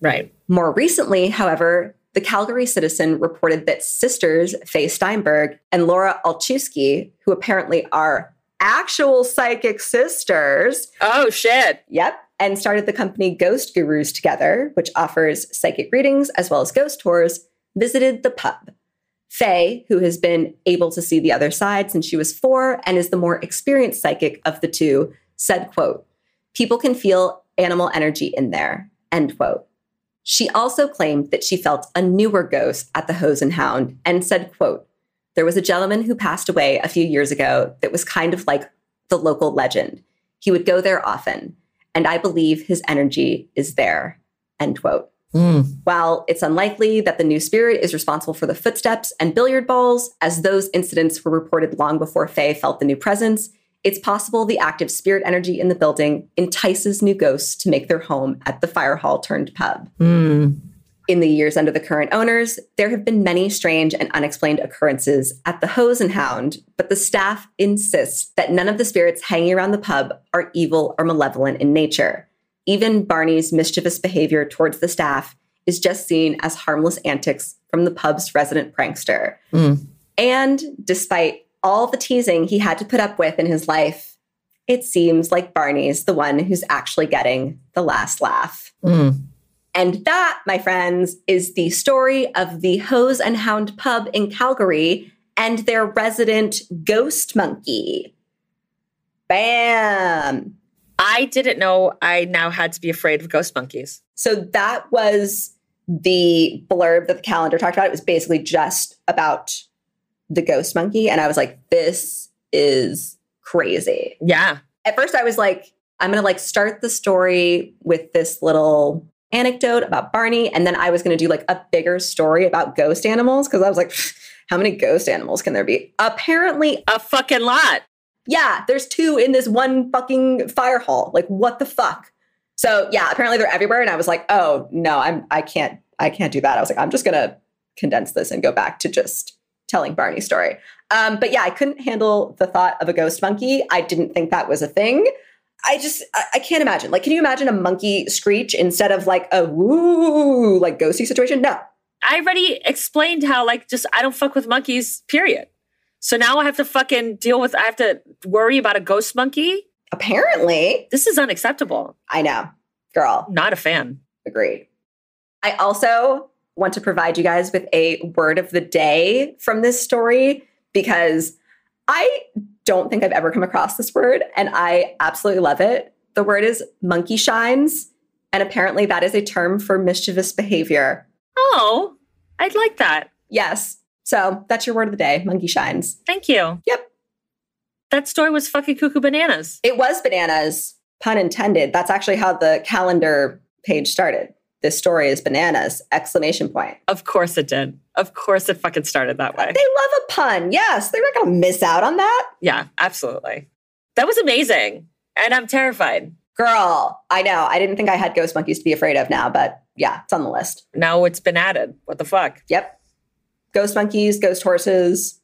Right. More recently, however, the Calgary Citizen reported that sisters Faye Steinberg and Laura Alchewski, who apparently are actual psychic sisters, Oh, shit. yep, and started the company Ghost Gurus together, which offers psychic readings as well as ghost tours, visited the pub. Faye, who has been able to see the other side since she was four and is the more experienced psychic of the two, said, quote, people can feel animal energy in there, end quote. She also claimed that she felt a newer ghost at the Hose and Hound and said, quote, there was a gentleman who passed away a few years ago that was kind of like the local legend. He would go there often, and I believe his energy is there, end quote. Mm. While it's unlikely that the new spirit is responsible for the footsteps and billiard balls, as those incidents were reported long before Faye felt the new presence, it's possible the active spirit energy in the building entices new ghosts to make their home at the fire hall turned pub. Mm. In the years under the current owners, there have been many strange and unexplained occurrences at the Hose and Hound, but the staff insists that none of the spirits hanging around the pub are evil or malevolent in nature. Even Barney's mischievous behavior towards the staff is just seen as harmless antics from the pub's resident prankster. Mm. And despite all the teasing he had to put up with in his life, it seems like Barney's the one who's actually getting the last laugh. Mm. And that, my friends, is the story of the Hose and Hound pub in Calgary and their resident ghost monkey. Bam. I didn't know I now had to be afraid of ghost monkeys. So that was the blurb that the calendar talked about. It was basically just about the ghost monkey. And I was like, this is crazy. Yeah. At first, I was like, I'm going to like start the story with this little anecdote about Barney. And then I was going to do like a bigger story about ghost animals because I was like, (sighs) how many ghost animals can there be? Apparently, A fucking lot. yeah, there's two in this one fucking fire hall. Like, what the fuck? So yeah, apparently they're everywhere. And I was like, oh no, I'm I can't I can't do that. I was like, I'm just gonna condense this and go back to just telling Barney's story. Um, but yeah, I couldn't handle the thought of a ghost monkey. I didn't think that was a thing. I just I, I can't imagine. Like, can you imagine a monkey screech instead of like a woo like ghosty situation? No. I already explained how, like, just I don't fuck with monkeys, period. So now I have to fucking deal with, I have to worry about a ghost monkey. Apparently, This is unacceptable. I know, girl. Not a fan. Agreed. I also want to provide you guys with a word of the day from this story because I don't think I've ever come across this word and I absolutely love it. The word is monkey shines, and apparently that is a term for mischievous behavior. Oh, I'd like that. Yes. So that's your word of the day, monkey shines. Thank you. Yep. That story was fucking cuckoo bananas. It was bananas, pun intended. That's actually how the calendar page started. This story is bananas, exclamation point. Of course it did. Of course it fucking started that way. They love a pun. Yes, they're not going to miss out on that. Yeah, absolutely. That was amazing. And I'm terrified. Girl, I know. I didn't think I had ghost monkeys to be afraid of now, but yeah, it's on the list. Now it's been added. What the fuck? Yep. Ghost monkeys, ghost horses.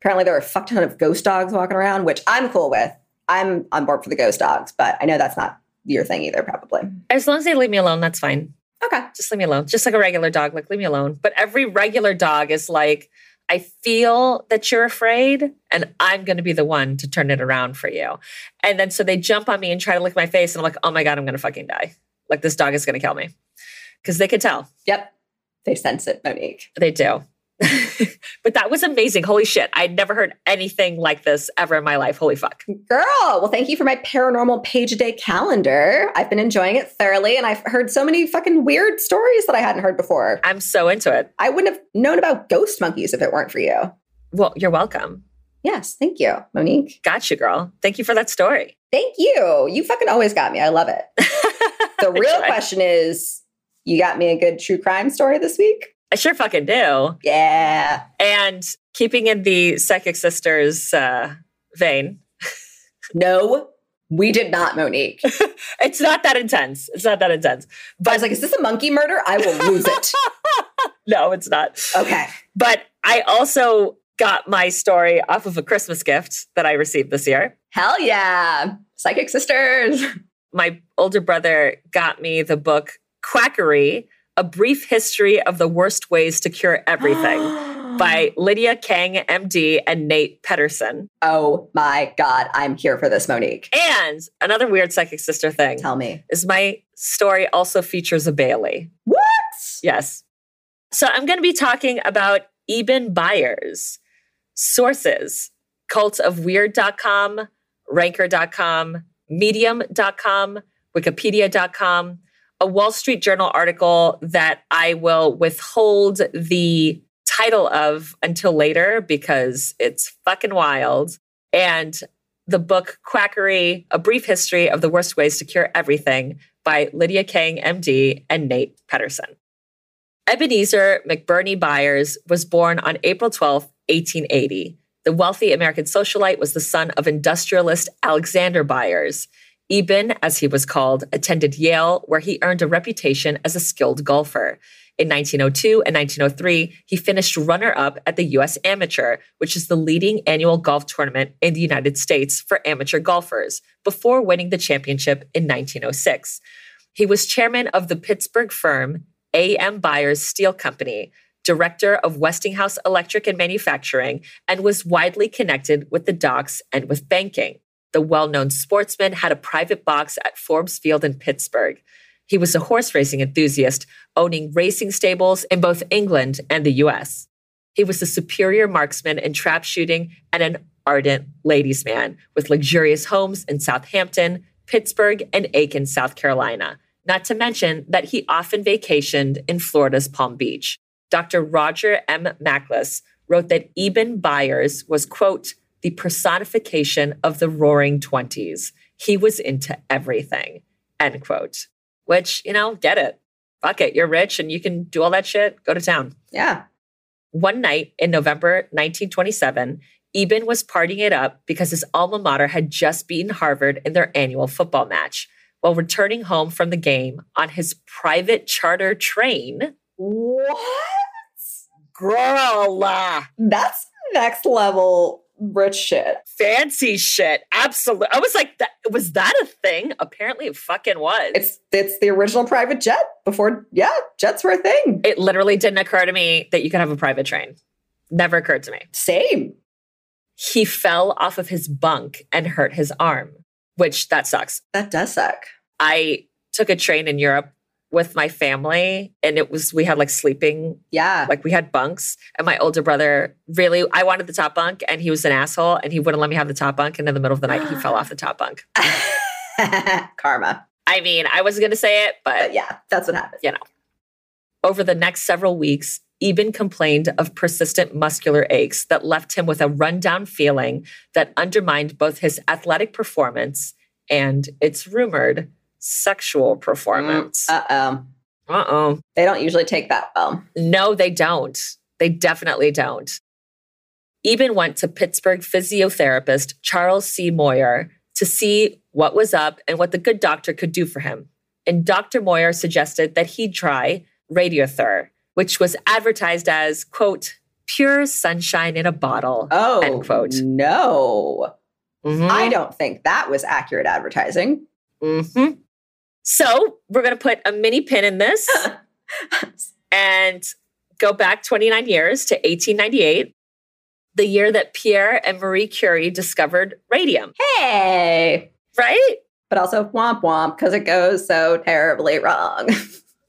Apparently, there are a fuck ton of ghost dogs walking around, which I'm cool with. I'm on board for the ghost dogs, but I know that's not your thing either, probably. As long as they leave me alone, that's fine. Okay. Just leave me alone. Just like a regular dog, like leave me alone. But every regular dog is like, I feel that you're afraid, and I'm going to be the one to turn it around for you. And then so they jump on me and try to lick my face, and I'm like, oh my God, I'm going to fucking die. Like this dog is going to kill me. Because they could tell. Yep. They sense it, Monique. They do. (laughs) but that was amazing. Holy shit. I'd never heard anything like this ever in my life. Holy fuck. Girl, well, thank you for my paranormal page a day calendar. I've been enjoying it thoroughly, and I've heard so many fucking weird stories that I hadn't heard before. I'm so into it. I wouldn't have known about ghost monkeys if it weren't for you. Well, you're welcome. Yes, thank you, Monique. Got you, girl. Thank you for that story. Thank you. You fucking always got me. I love it. (laughs) The real question is you got me a good true crime story this week? I sure fucking do. Yeah. And keeping in the Psychic Sisters uh, vein, No, we did not, Monique. (laughs) it's not that intense. It's not that intense. But I was like, is this a monkey murder? I will lose it. (laughs) No, it's not. Okay. But I also got my story off of a Christmas gift that I received this year. Hell yeah. Psychic sisters. My older brother got me the book Quackery A Brief History of the Worst Ways to Cure Everything (gasps) by Lydia Kang, MD, and Nate Pedersen. Oh my God. I'm here for this, Monique. And another weird psychic sister thing Tell me. is my story also features a Bailey. What? Yes. So I'm going to be talking about Eben Byers. Sources cultofweird.com, ranker.com, medium.com, wikipedia.com, a Wall Street Journal article that I will withhold the title of until later because it's fucking wild. And the book Quackery, A Brief History of the Worst Ways to Cure Everything by Lydia Kang, MD, and Nate Pedersen. Ebenezer McBurney Byers was born on April 12, 1880. The wealthy American socialite was the son of industrialist Alexander Byers. Eben, as he was called, attended Yale, where he earned a reputation as a skilled golfer. In 1902 and 1903, he finished runner up at the U.S. Amateur, which is the leading annual golf tournament in the United States for amateur golfers, before winning the championship in 1906. He was chairman of the Pittsburgh firm A.M. Byers Steel Company, director of Westinghouse Electric and Manufacturing, and was widely connected with the docks and with banking. The well known sportsman had a private box at Forbes Field in Pittsburgh. He was a horse racing enthusiast, owning racing stables in both England and the US. He was a superior marksman in trap shooting and an ardent ladies' man with luxurious homes in Southampton, Pittsburgh, and Aiken, South Carolina. Not to mention that he often vacationed in Florida's Palm Beach. Dr. Roger M. Macklis wrote that Eben Byers was, quote, the personification of the roaring 20s. He was into everything, end quote. Which, you know, get it. Fuck it. You're rich and you can do all that shit. Go to town. Yeah. One night in November 1927, Eben was partying it up because his alma mater had just beaten Harvard in their annual football match. While returning home from the game on his private charter train, What? girl, That's next level rich shit. fancy shit. Absolutely. I was like, that, was that a thing? Apparently, it fucking was. It's it's the original private jet before yeah, jets were a thing. it literally didn't occur to me that you could have a private train. Never occurred to me. Same. He fell off of his bunk and hurt his arm, which that sucks. That does suck. I took a train in Europe with my family and it was we had like sleeping Yeah. like we had bunks and my older brother really I wanted the top bunk and he was an asshole and he wouldn't let me have the top bunk and in the middle of the night he fell off the top bunk. (laughs) Karma. I mean, I wasn't going to say it, But but yeah, that's what happened. You know over the next several weeks, Eben complained of persistent muscular aches that left him with a rundown feeling that undermined both his athletic performance and it's rumored sexual performance. Uh oh. Uh oh. They don't usually take that well. No, they don't. They definitely don't. Eben went to Pittsburgh physiotherapist Charles C. Moyar to see what was up and what the good doctor could do for him. And Dr. Moyar suggested that he try Radithor, which was advertised as, quote, pure sunshine in a bottle. Oh, End quote. no. Mhm. I don't think that was accurate advertising. Mhm. So we're going to put a mini pin in this (laughs) and go back 29 years to 1898, the year that Pierre and Marie Curie discovered radium. Hey. Right? But also womp womp because it goes so terribly wrong. (laughs)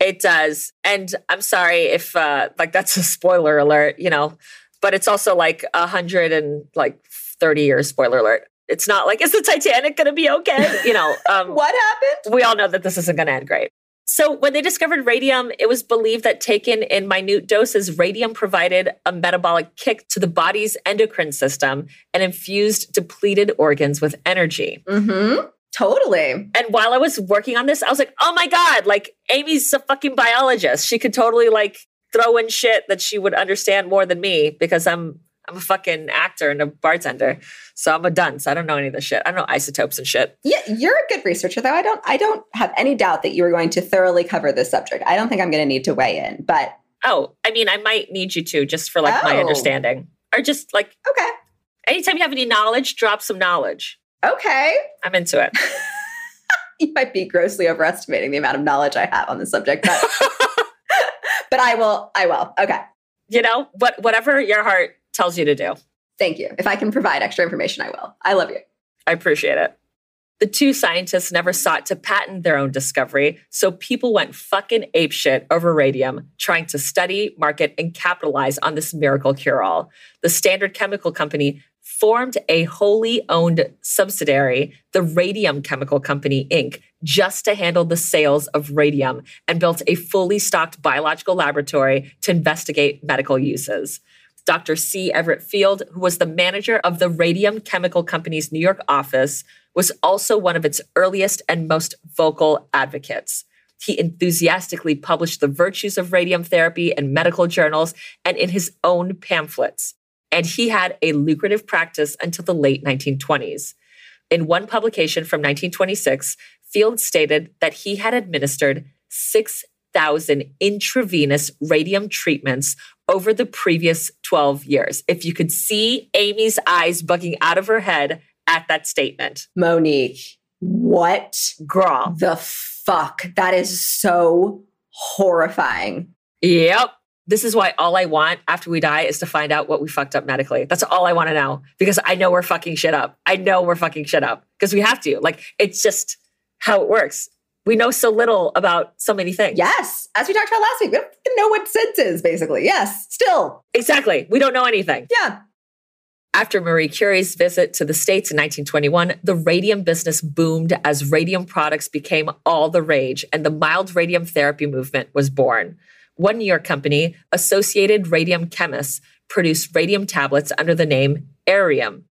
It does. And I'm sorry if uh like that's a spoiler alert, you know, but it's also like a hundred and like 30 years spoiler alert. It's not like, is the Titanic gonna be okay? You know, (laughs) um what happened? we all know that this isn't gonna end great. So when they discovered radium, it was believed that taken in minute doses, radium provided a metabolic kick to the body's endocrine system and infused depleted organs with energy. Mm-hmm. Totally. And while I was working on this, I was like, oh my God, like Amy's a fucking biologist. She could totally like throw in shit that she would understand more than me because I'm I'm a fucking actor and a bartender. So I'm a dunce. I don't know any of this shit. I don't know isotopes and shit. Yeah, you're a good researcher though. I don't I don't have any doubt that you are going to thoroughly cover this subject. I don't think I'm going to need to weigh in, but Oh, I mean, I might need you to just for like my Oh. understanding. Or just like okay. anytime you have any knowledge, drop some knowledge. Okay. I'm into it. (laughs) You might be grossly overestimating the amount of knowledge I have on this subject, but (laughs) (laughs) but I will I will. Okay. you know, what whatever your heart tells you to do. Thank you. If I can provide extra information, I will. I love you. I appreciate it. The two scientists never sought to patent their own discovery, so people went fucking apeshit over radium, trying to study, market, and capitalize on this miracle cure all. The Standard Chemical Company formed a wholly owned subsidiary, the Radium Chemical Company, Inc., just to handle the sales of radium and built a fully stocked biological laboratory to investigate medical uses. Dr. C. Everett Field, who was the manager of the Radium Chemical Company's New York office, was also one of its earliest and most vocal advocates. He enthusiastically published the virtues of radium therapy in medical journals and in his own pamphlets. And he had a lucrative practice until the late 1920s. In one publication from 1926, Field stated that he had administered 6,000 intravenous radium treatments over the previous 12 years. If you could see Amy's eyes bugging out of her head at that statement, Monique, what girl. the fuck? That is so horrifying. Yep. This is why all I want after we die is to find out what we fucked up medically. That's all I want to know because I know we're fucking shit up. I know we're fucking shit up because we have to. Like, it's just how it works. We know so little about so many things. Yes. As we talked about last week, we don't know what sense is, basically. Yes. Still. Exactly. We don't know anything. Yeah. After Marie Curie's visit to the States in 1921, the radium business boomed as radium products became all the rage, and the mild radium therapy movement was born. One New York company, Associated Radium Chemists, produced radium tablets under the name Arium.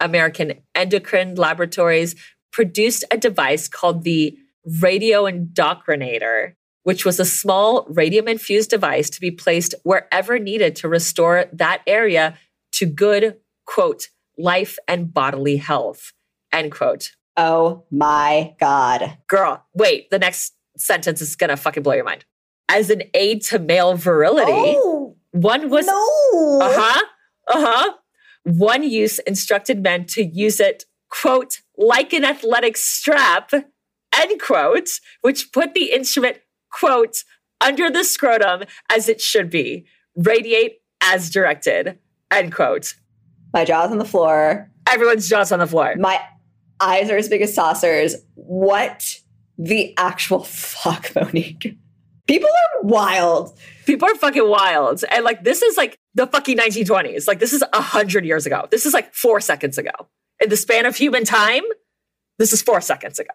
American Endocrine Laboratories produced a device called the radioendocrinator, which was a small radium infused device to be placed wherever needed to restore that area to good, quote, life and bodily health, end quote. Oh my God. Girl, wait, the next sentence is gonna fucking blow your mind. As an aid to male virility, Oh, one was no. uh huh. Uh huh. One use instructed men to use it, quote, like an athletic strap, end quote, which put the instrument, quote, under the scrotum as it should be, radiate as directed, end quote. My jaw's on the floor. Everyone's jaws on the floor. My eyes are as big as saucers. What the actual fuck, (laughs) Monique? People are wild. People are fucking wild. And like, this is like the fucking 1920s. Like, this is a hundred years ago. This is like four seconds ago. In the span of human time, this is four seconds ago.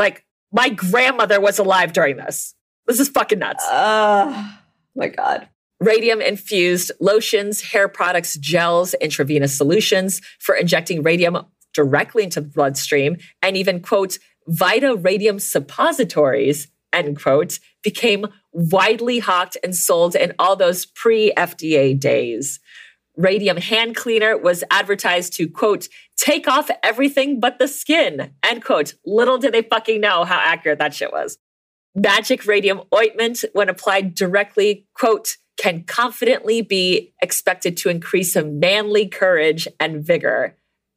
Like, my grandmother was alive during this. This is fucking nuts. Oh my God. Radium infused lotions, hair products, gels, intravenous solutions for injecting radium directly into the bloodstream, and even, quote, Vita radium suppositories, end quote, became widely hawked and sold in all those pre FDA days. Radium hand cleaner was advertised to, quote, take off everything but the skin, end quote. Little did they fucking know how accurate that shit was. Magic radium ointment, when applied directly, quote, can confidently be expected to increase a manly courage and vigor,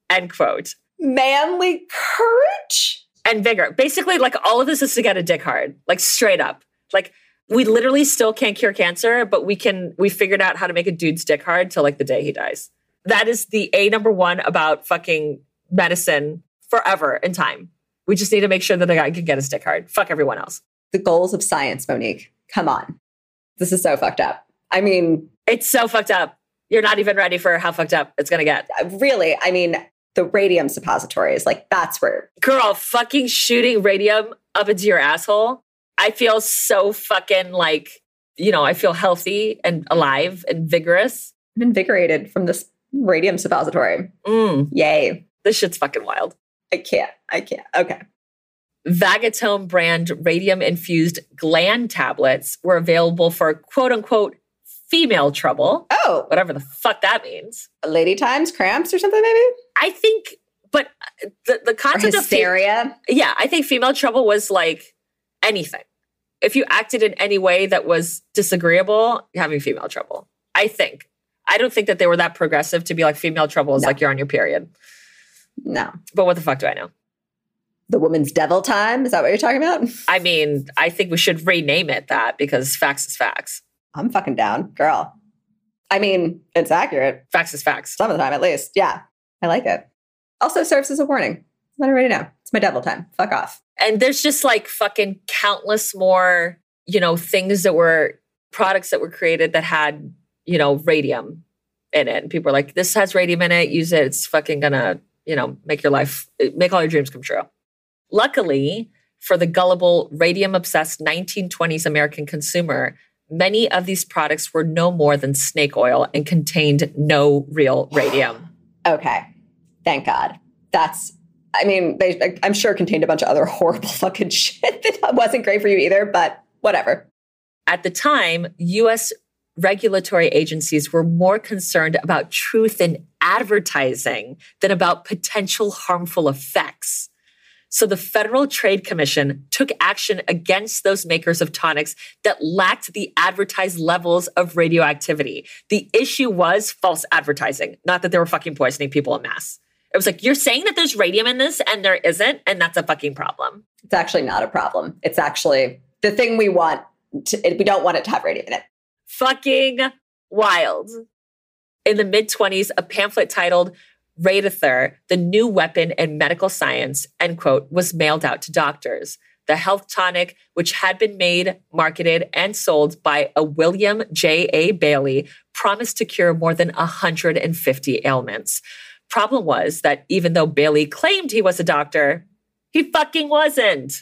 end quote. Manly courage? and vigor. Basically, like all of this is to get a dick hard, like straight up. Like we literally still can't cure cancer, but we can. We figured out how to make a dude's dick hard till like the day he dies. That is the a number one about fucking medicine forever in time. We just need to make sure that the guy can get his dick hard. Fuck everyone else. The goals of science, Monique. Come on. This is so fucked up. I mean, It's so fucked up. You're not even ready for how fucked up it's gonna get. really, I mean, the radium suppositories, like that's where Girl, fucking shooting radium up into your asshole. I feel so fucking like, you know, I feel healthy and alive and vigorous. I'm invigorated from this radium suppository. Mm, Yay. this shit's fucking wild. I can't. I can't. Okay. Vagatome brand radium infused gland tablets were available for quote unquote female trouble, Oh, whatever the fuck that means. lady times, cramps or something maybe? I think, but uh, the, the concept of fe- hysteria. yeah, I think female trouble was like anything. If you acted in any way that was disagreeable, you're having female trouble. I think. I don't think that they were that progressive to be like female trouble is No. like you're on your period. No. But what the fuck do I know? The woman's devil time. Is that what you're talking about? I mean, I think we should rename it that because facts is facts. I'm fucking down, girl. I mean, it's accurate Facts is facts. some of the time, at least. Yeah, I like it. Also serves as a warning. Let everybody know it's my devil time. Fuck off. And there's just like fucking countless more, you know, things that were products that were created that had, you know, radium in it. And people are like, this has radium in it, use it. It's fucking gonna, you know, make your life, make all your dreams come true. Luckily, for the gullible, radium obsessed 1920s American consumer, many of these products were no more than snake oil and contained no real radium. (sighs) Okay, thank God. That's. I mean, they. I'm sure contained a bunch of other (laughs) horrible fucking shit that wasn't great for you either. But whatever. At the time, US regulatory agencies were more concerned about truth in advertising than about potential harmful effects. So the Federal Trade Commission took action against those makers of tonics that lacked the advertised levels of radioactivity. The issue was false advertising, not that they were fucking poisoning people in masse. It was like, you're saying that there's radium in this and there isn't, and that's a fucking problem. It's actually not a problem. It's actually the thing we want. To, we don't want it to have radium in it. fucking wild. In the mid 20s, a pamphlet titled Radithor, the new weapon in medical science, end quote, was mailed out to doctors. The health tonic, which had been made, marketed, and sold by a William J.A. Bailey, promised to cure more than 150 ailments. Problem was that even though Bailey claimed he was a doctor, he fucking wasn't.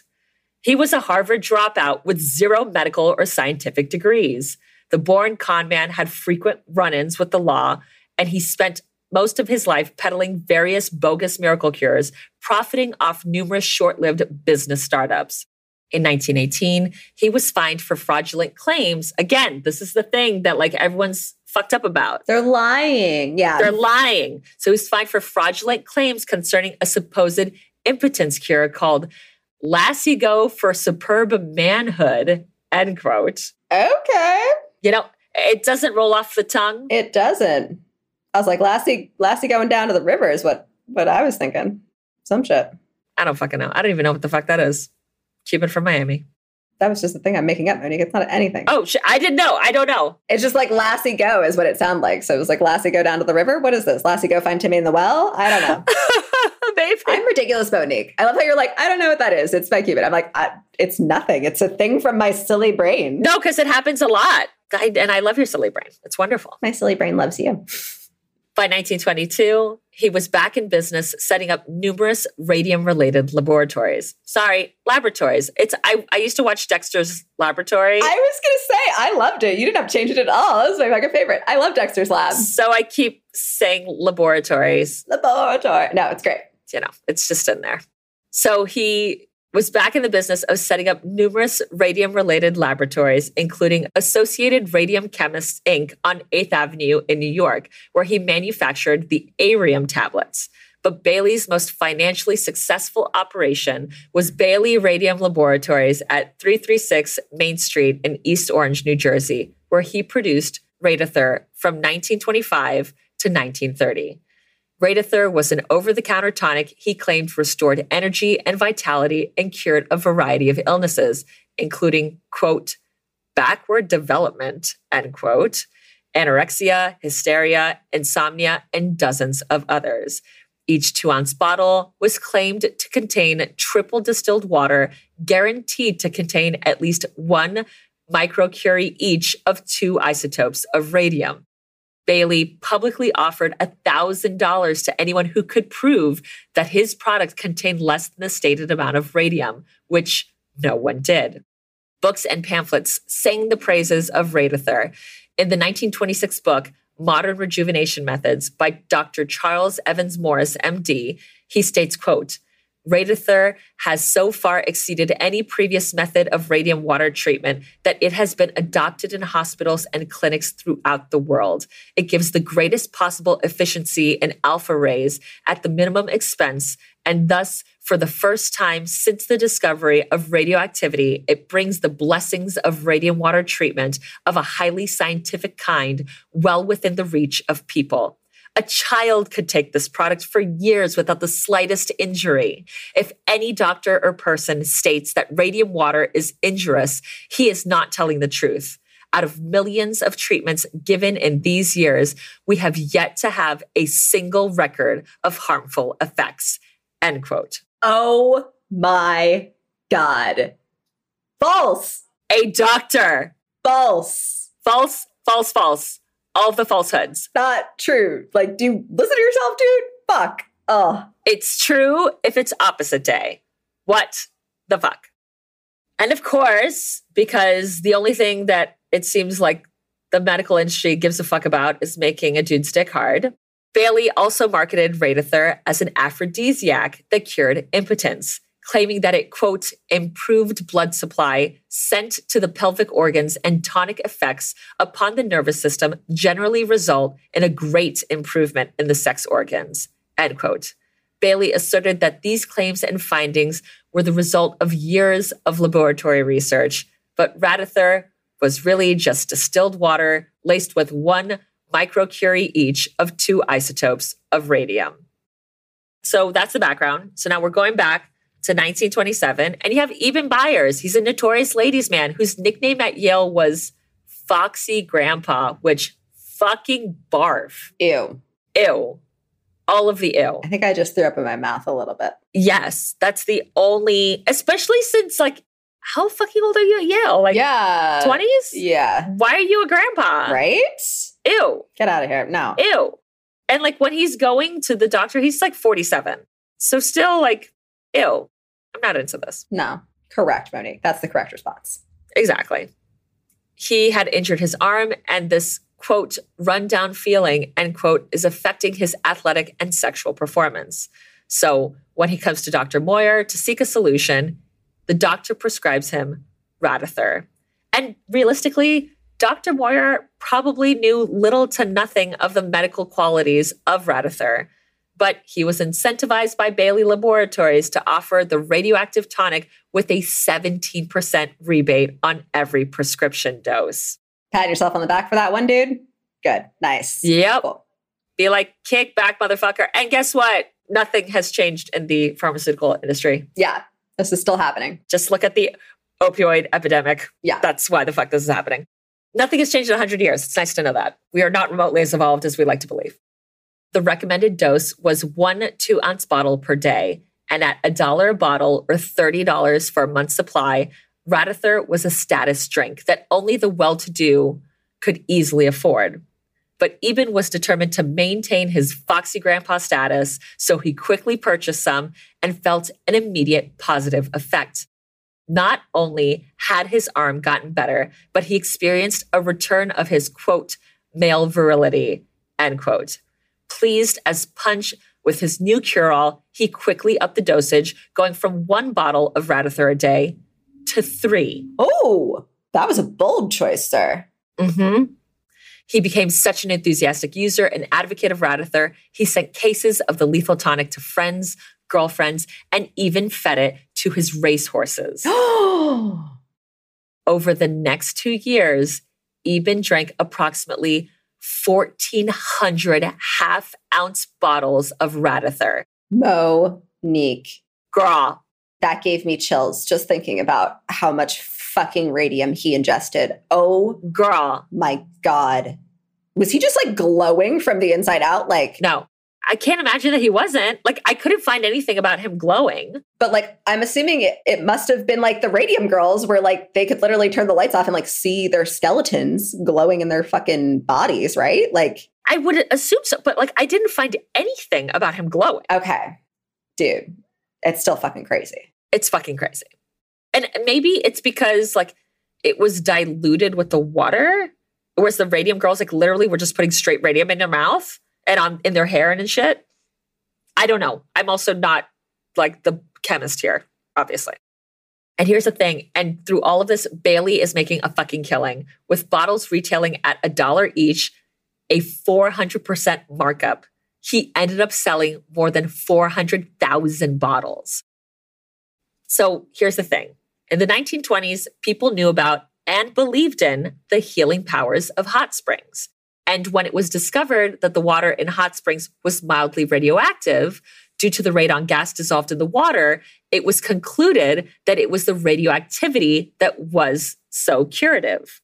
He was a Harvard dropout with zero medical or scientific degrees. The born con man had frequent run ins with the law, and he spent most of his life peddling various bogus miracle cures, profiting off numerous short lived business startups. In 1918, he was fined for fraudulent claims. Again, this is the thing that like everyone's fucked up about. They're lying. Yeah. They're lying. So he's fined for fraudulent claims concerning a supposed impotence cure called Lassigo for Superb Manhood, end quote. okay. You know, it doesn't roll off the tongue. It doesn't. I was like, Lassie, Lassie going down to the river is what what I was thinking. Some shit. I don't fucking know. I don't even know what the fuck that is. Cuban from Miami. That was just the thing I'm making up, Monique. It's not anything. Oh, shit. I didn't know. I don't know. It's just like Lassie go is what it sounded like. So it was like Lassie go down to the river. What is this? Lassie go find Timmy in the well? I don't know. (laughs) Maybe. I'm ridiculous, Monique. I love how you're like, I don't know what that is. It's by Cuban. I'm like, it's nothing. It's a thing from my silly brain. no, because it happens a lot. I, and I love your silly brain. It's wonderful. My silly brain loves you. By 1922, he was back in business, setting up numerous radium-related laboratories. Sorry, laboratories. It's I, I used to watch Dexter's Laboratory. I was gonna say I loved it. You didn't have to change it at all. Was my fucking favorite. I love Dexter's Lab. so I keep saying laboratories. Laboratory. No, it's great. You know, it's just in there. So he was back in the business of setting up numerous radium related laboratories, including Associated Radium Chemists Inc. on 8th Avenue in New York, where he manufactured the Arium tablets. But Bailey's most financially successful operation was Bailey Radium Laboratories at 336 Main Street in East Orange, New Jersey, where he produced Radithor from 1925 to 1930. Radithor was an over the counter tonic he claimed restored energy and vitality and cured a variety of illnesses, including, quote, backward development, end quote, anorexia, hysteria, insomnia, and dozens of others. Each two ounce bottle was claimed to contain triple distilled water, guaranteed to contain at least one microcurie each of two isotopes of radium. Bailey publicly offered $1,000 to anyone who could prove that his product contained less than the stated amount of radium, which no one did. Books and pamphlets sang the praises of Radithor. In the 1926 book, Modern Rejuvenation Methods by Dr. Charles Evans Morris, MD, he states, quote, Radithor has so far exceeded any previous method of radium water treatment that it has been adopted in hospitals and clinics throughout the world. It gives the greatest possible efficiency in alpha rays at the minimum expense, and thus, for the first time since the discovery of radioactivity, it brings the blessings of radium water treatment of a highly scientific kind well within the reach of people. A child could take this product for years without the slightest injury. If any doctor or person states that radium water is injurious, he is not telling the truth. Out of millions of treatments given in these years, we have yet to have a single record of harmful effects. End quote. Oh my God. False. A doctor. False. False, false, false all of the falsehoods. Not true. Like, do you listen to yourself, dude? Fuck. Oh. It's true if it's opposite day. What the fuck? And of course, because the only thing that it seems like the medical industry gives a fuck about is making a dude's dick hard. Bailey also marketed Radithor as an aphrodisiac that cured impotence claiming that it, quote, improved blood supply sent to the pelvic organs and tonic effects upon the nervous system generally result in a great improvement in the sex organs, end quote. Bailey asserted that these claims and findings were the result of years of laboratory research, but Radithor was really just distilled water laced with one microcurie each of two isotopes of radium. So that's the background. So now we're going back to 1927. And you have Eben Byers. He's a notorious ladies' man whose nickname at Yale was Foxy Grandpa, which fucking barf. Ew. Ew. All of the ew. I think I just threw up in my mouth a little bit. Yes. That's the only, especially since like, how fucking old are you at Yale? Like, yeah. 20s? Yeah. Why are you a grandpa? Right? Ew. Get out of here. No. Ew. And like when he's going to the doctor, he's like 47. So still like, ew. I'm not into this. No. Correct, Monique. That's the correct response. Exactly. He had injured his arm, and this quote, rundown feeling, end quote, is affecting his athletic and sexual performance. So when he comes to Dr. Moyar to seek a solution, the doctor prescribes him Radithor. And realistically, Dr. Moyar probably knew little to nothing of the medical qualities of Radithor but he was incentivized by Bailey Laboratories to offer the radioactive tonic with a 17% rebate on every prescription dose. Pat yourself on the back for that one, dude. Good. Nice. Yep. Cool. Be like, kick back, motherfucker. And guess what? Nothing has changed in the pharmaceutical industry. Yeah. This is still happening. Just look at the opioid epidemic. Yeah. That's why the fuck this is happening. Nothing has changed in 100 years. It's nice to know that. We are not remotely as evolved as we like to believe. The recommended dose was one two ounce bottle per day. And at a dollar a bottle or $30 for a month's supply, Radithor was a status drink that only the well to do could easily afford. But Eben was determined to maintain his foxy grandpa status, so he quickly purchased some and felt an immediate positive effect. Not only had his arm gotten better, but he experienced a return of his quote, male virility, end quote. Pleased as punch with his new cure all, he quickly upped the dosage, going from one bottle of Radithor a day to three. Oh, that was a bold choice, sir. Mm-hmm. He became such an enthusiastic user and advocate of Radithor, he sent cases of the lethal tonic to friends, girlfriends, and even fed it to his racehorses. Oh. (gasps) Over the next two years, Eben drank approximately 1,400 half ounce bottles of Radithor. Monique. Girl, That gave me chills just thinking about how much fucking radium he ingested. Oh girl. my God. Was he just like glowing from the inside out? Like, No, I can't imagine that he wasn't. Like, I couldn't find anything about him glowing. but like, I'm assuming it, it must have been like the radium girls where like they could literally turn the lights off and like see their skeletons glowing in their fucking bodies, right? Like, I would assume so, but like, I didn't find anything about him glowing. okay, dude, it's still fucking crazy. It's fucking crazy. And maybe it's because like it was diluted with the water, whereas the radium girls like literally were just putting straight radium in their mouth and on in their hair and shit. I don't know. I'm also not like the chemist here, obviously. And here's the thing, and through all of this, Bailey is making a fucking killing with bottles retailing at a dollar each, a 400% markup. He ended up selling more than 400,000 bottles. So here's the thing in the 1920s, people knew about and believed in the healing powers of hot springs. And when it was discovered that the water in hot springs was mildly radioactive due to the radon gas dissolved in the water, it was concluded that it was the radioactivity that was so curative.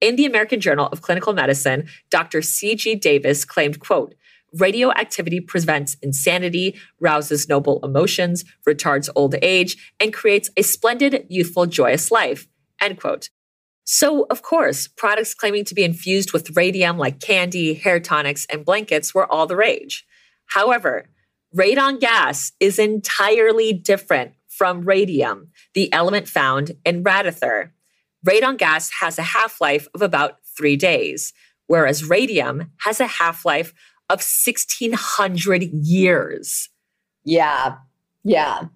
In the American Journal of Clinical Medicine, Dr. C.G. Davis claimed, quote, radioactivity prevents insanity, rouses noble emotions, retards old age, and creates a splendid, youthful, joyous life, end quote. So, of course, products claiming to be infused with radium like candy, hair tonics, and blankets were all the rage. However, radon gas is entirely different from radium, the element found in Radithor. Radon gas has a half life of about three days, whereas radium has a half life of 1600 years. Yeah. Yeah.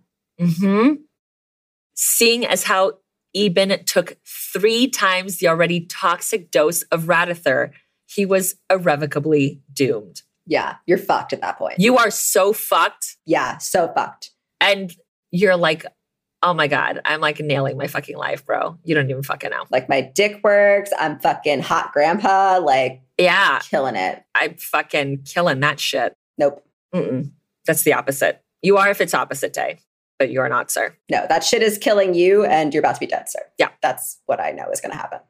Mm-hmm. Seeing as how Eben took three times the already toxic dose of Radithor, he was irrevocably doomed. Yeah. You're fucked at that point. You are so fucked. yeah. So fucked. And you're like, oh my God, I'm like nailing my fucking life, bro. You don't even fucking know. Like my dick works. I'm fucking hot grandpa. Like Yeah, killing it. I'm fucking killing that shit. Nope. Mm-mm. That's the opposite. You are if it's opposite day, but you are not, sir. No, that shit is killing you and you're about to be dead, sir. Yeah. That's what I know is going to happen.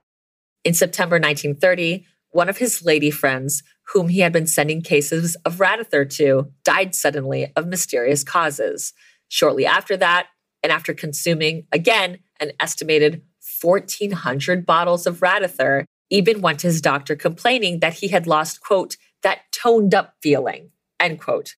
In September 1930, one of his lady friends, whom he had been sending cases of Radithor to, died suddenly of mysterious causes. Shortly after that, and after consuming, again, an estimated 1,400 bottles of Radithor, Eben went to his doctor complaining that he had lost, quote, that toned up feeling, end quote.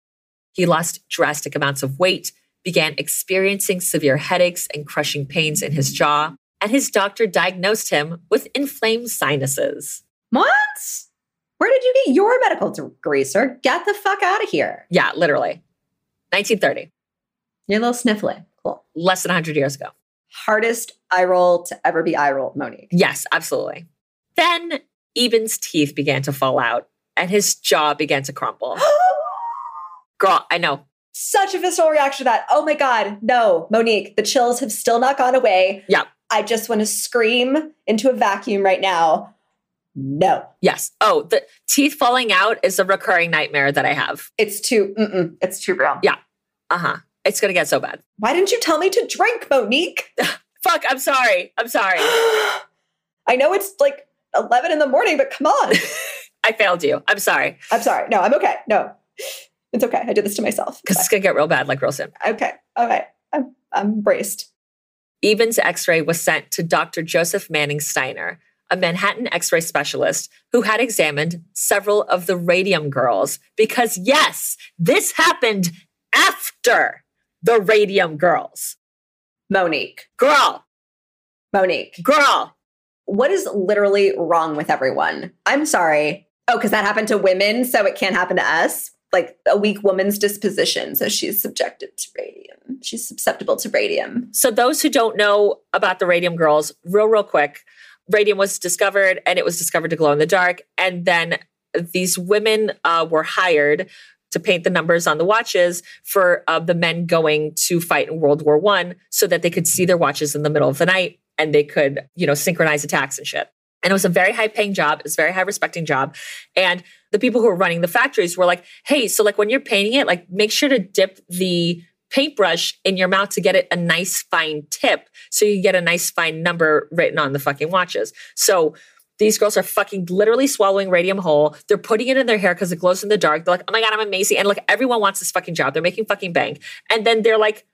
He lost drastic amounts of weight, began experiencing severe headaches and crushing pains in his jaw, and his doctor diagnosed him with inflamed sinuses. What? Where did you get your medical degree, sir? Get the fuck out of here. Yeah, literally. 1930, You're a little sniffly. Cool. less than 100 years ago. Hardest eye roll to ever be eye rolled, Monique. Yes, absolutely. Then Eben's teeth began to fall out and his jaw began to crumble. (gasps) Girl, I know. Such a visceral reaction to that. Oh my God. No, Monique, the chills have still not gone away. Yeah. I just want to scream into a vacuum right now. No. Yes. Oh, the teeth falling out is a recurring nightmare that I have. It's too, mm-mm, it's too real. Yeah. Uh huh. It's going to get so bad. Why didn't you tell me to drink, Monique? (laughs) Fuck, I'm sorry. I'm sorry. (gasps) I know it's like 11 in the morning, but come on. (laughs) I failed you. I'm sorry. I'm sorry. No, I'm okay. No, it's okay. I did this to myself. Because it's going to get real bad like real soon. Okay. Okay. I'm, I'm braced. Eben's x ray was sent to Dr. Joseph Manning Steiner, a Manhattan x ray specialist who had examined several of the radium girls. Because, yes, this happened after the radium girls. Monique. Girl, Monique. girl. What is literally wrong with everyone? I'm sorry. Oh, because that happened to women, so it can't happen to us? Like a weak woman's disposition, so she's subjected to radium. She's susceptible to radium. So, those who don't know about the radium girls, real, real quick, radium was discovered and it was discovered to glow in the dark. And then these women uh, were hired to paint the numbers on the watches for uh, the men going to fight in World War One, so that they could see their watches in the middle of the night and they could, you know, synchronize attacks and shit. And it was a very high paying job. It's a very high respecting job. And the people who were running the factories were like, hey, so like when you're painting it, like make sure to dip the paintbrush in your mouth to get it a nice fine tip so you get a nice fine number written on the fucking watches. So these girls are fucking literally swallowing radium whole. They're putting it in their hair because it glows in the dark. They're like, oh my God, I'm amazing. And like everyone wants this fucking job. They're making fucking bank. And then they're like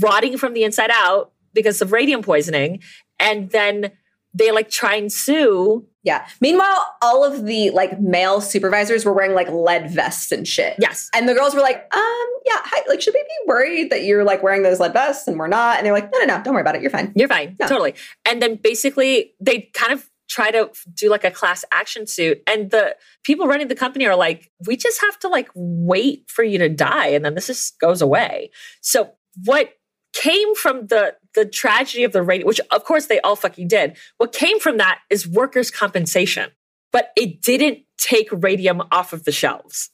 rotting from the inside out because of radium poisoning. And then they like try and sue. Yeah. Meanwhile, all of the like male supervisors were wearing like lead vests and shit. Yes. And the girls were like, um, yeah, hi, like, should we be worried that you're like wearing those lead vests and we're not? And they're like, no, no, no, don't worry about it. You're fine. You're fine. Totally. And then basically they kind of try to do like a class action suit. And the people running the company are like, we just have to like wait for you to die. And then this just goes away. So what came from the the tragedy of the radium, which of course they all fucking did. What came from that is workers' compensation, but it didn't take radium off of the shelves.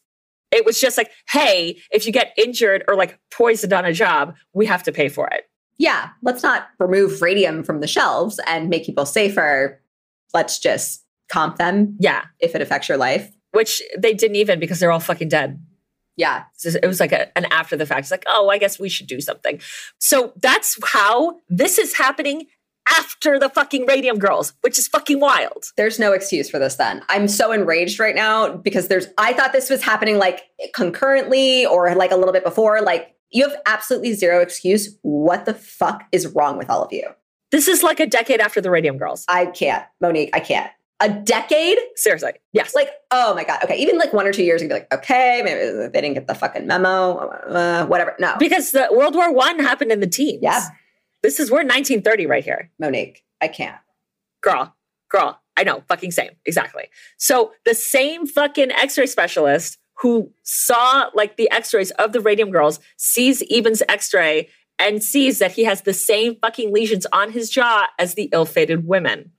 It was just like, hey, if you get injured or like poisoned on a job, we have to pay for it. Yeah. Let's not remove radium from the shelves and make people safer. Let's just comp them Yeah, if it affects your life. which they didn't even because they're all fucking dead. Yeah. It was like a, an after the fact. It's like, oh, I guess we should do something. So that's how this is happening after the fucking Radium Girls, which is fucking wild. There's no excuse for this then. I'm so enraged right now because there's I thought this was happening like concurrently or like a little bit before. Like you have absolutely zero excuse. What the fuck is wrong with all of you? This is like a decade after the Radium Girls. I can't. Monique, I can't. A decade? Seriously. Yes. Like, oh my God. Okay. Even like one or two years, you'd be like, okay, maybe they didn't get the fucking memo, uh, whatever. No. because the World War One happened in the teens. Yeah. This is we're 1930 right here. Monique, I can't. Girl, girl. I know, fucking same. Exactly. So the same fucking x-ray specialist who saw like the x-rays of the radium girls sees Eben's x-ray and sees that he has the same fucking lesions on his jaw as the ill-fated women.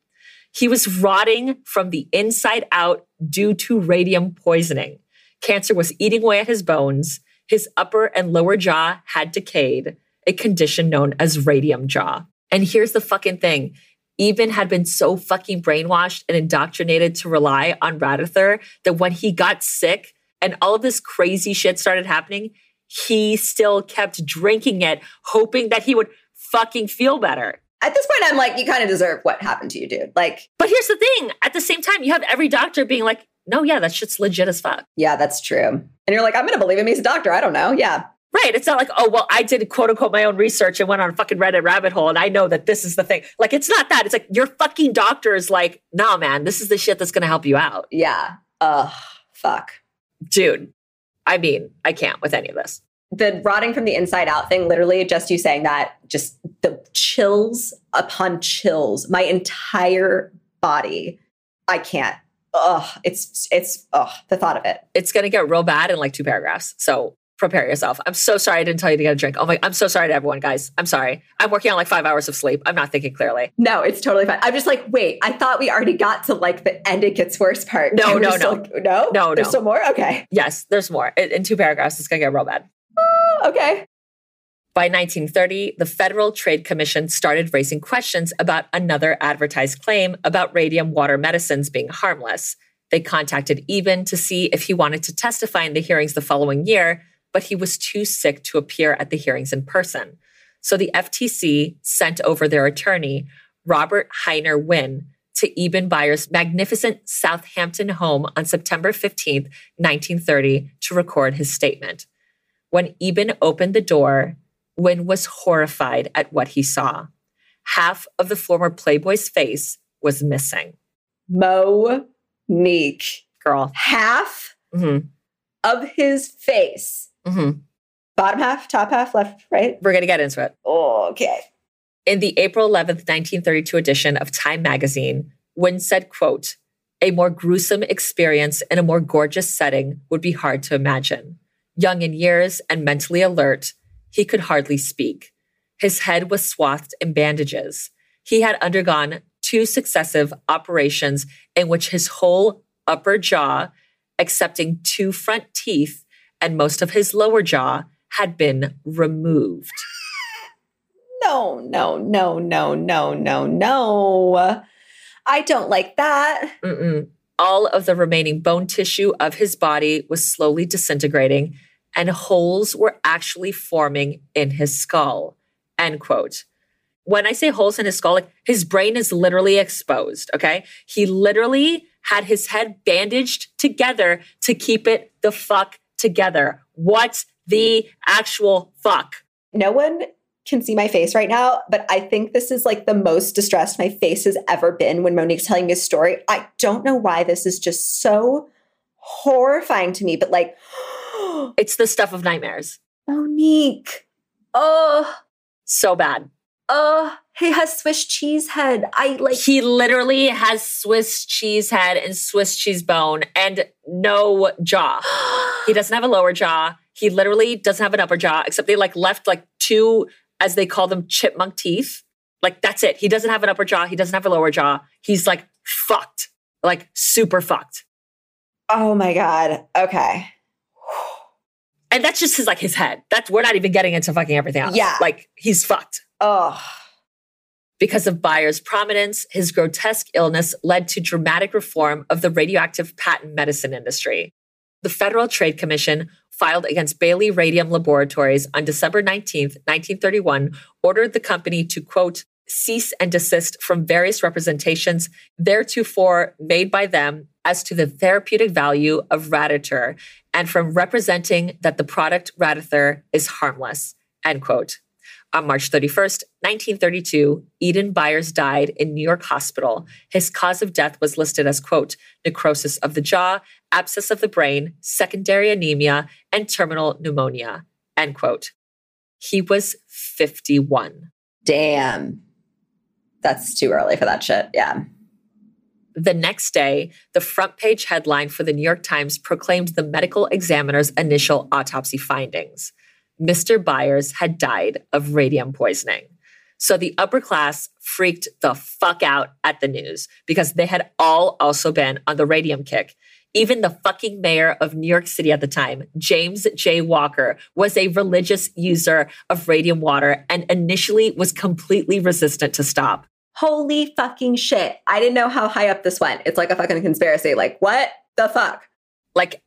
He was rotting from the inside out due to radium poisoning. Cancer was eating away at his bones. His upper and lower jaw had decayed, a condition known as radium jaw. And here's the fucking thing. Eben had been so fucking brainwashed and indoctrinated to rely on Radithor that when he got sick and all of this crazy shit started happening, he still kept drinking it, hoping that he would fucking feel better. At this point, I'm like, you kind of deserve what happened to you, dude. Like, But here's the thing at the same time, you have every doctor being like, no, yeah, that shit's legit as fuck. yeah, that's true. And you're like, I'm going to believe him. He's a doctor. I don't know. Yeah. Right. It's not like, oh, well, I did quote unquote my own research and went on a fucking Reddit rabbit hole and I know that this is the thing. Like, it's not that. It's like your fucking doctor is like, nah, man, this is the shit that's going to help you out. Yeah. Ugh. Fuck. Dude, I mean, I can't with any of this. The rotting from the inside out thing, literally just you saying that, just the chills upon chills, my entire body. I can't. Ugh, it's it's ugh, the thought of it. It's going to get real bad in like two paragraphs. So prepare yourself. I'm so sorry I didn't tell you to get a drink. Oh my, I'm so sorry to everyone, guys. I'm sorry. I'm working on like five hours of sleep. I'm not thinking clearly. No, it's totally fine. I'm just like, wait, I thought we already got to like the end it gets worse part. No, we're no, still- no. no, No, There's no. still more. Okay, Yes, there's more. In, in two paragraphs, it's going to get real bad. Ah, okay. By 1930, the Federal Trade Commission started raising questions about another advertised claim about radium water medicines being harmless. They contacted Eben to see if he wanted to testify in the hearings the following year, but he was too sick to appear at the hearings in person. So the FTC sent over their attorney, Robert Hiner Winn, to Eben Byers' magnificent Southampton home on September 15, 1930, to record his statement. When Eben opened the door, Winn was horrified at what he saw. Half of the former Playboy's face was missing. Monique, Girl. half hmm of his face, hmm bottom half, top half, left, right. We're going to get into it. Okay. In the April 11th, 1932 edition of Time magazine, Winn said, quote, a more gruesome experience in a more gorgeous setting would be hard to imagine. Young in years and mentally alert, he could hardly speak. His head was swathed in bandages. He had undergone two successive operations in which his whole upper jaw, excepting two front teeth and most of his lower jaw, had been removed. (laughs) No, no, no, no, no, no, no. I don't like that. Mm-mm. All of the remaining bone tissue of his body was slowly disintegrating, and holes were actually forming in his skull. End quote. When I say holes in his skull, like his brain is literally exposed. Okay. He literally had his head bandaged together to keep it the fuck together. What the actual fuck? No one can see my face right now, but I think this is like the most distressed my face has ever been when Monique's telling me a story. I don't know why this is just so horrifying to me, but like, (gasps) it's the stuff of nightmares. Oh, Monique. Oh, so bad. Oh, he has Swiss cheese head. I like. He literally has Swiss cheese head and Swiss cheese bone and no jaw. he (gasps) doesn't have a lower jaw. He literally doesn't have an upper jaw, except they like left like two as they call them, chipmunk teeth. Like that's it. He doesn't have an upper jaw. He doesn't have a lower jaw. He's like fucked, like super fucked. Oh my God. Okay. And that's just his like his head. That's we're not even getting into fucking everything else. Yeah. Like he's fucked. Oh. Because of Byers' prominence, his grotesque illness led to dramatic reform of the radioactive patent medicine industry. The Federal Trade Commission filed against Bailey Radium Laboratories on December 19, 1931, ordered the company to, quote, cease and desist from various representations theretofore made by them as to the therapeutic value of Radithor and from representing that the product Radithor is harmless, end quote. On March 31st, 1932, Eben Byers died in New York Hospital. His cause of death was listed as, quote, necrosis of the jaw, abscess of the brain, secondary anemia, and terminal pneumonia, end quote. He was 51. Damn. That's too early for that shit. Yeah. The next day, the front page headline for the New York Times proclaimed the medical examiner's initial autopsy findings. Mr. Byers had died of radium poisoning. So the upper class freaked the fuck out at the news because they had all also been on the radium kick. Even the fucking mayor of New York City at the time, James J. Walker, was a religious user of radium water and initially was completely resistant to stop. Holy fucking shit. I didn't know how high up this went. It's like a fucking conspiracy. Like, what the fuck? Like,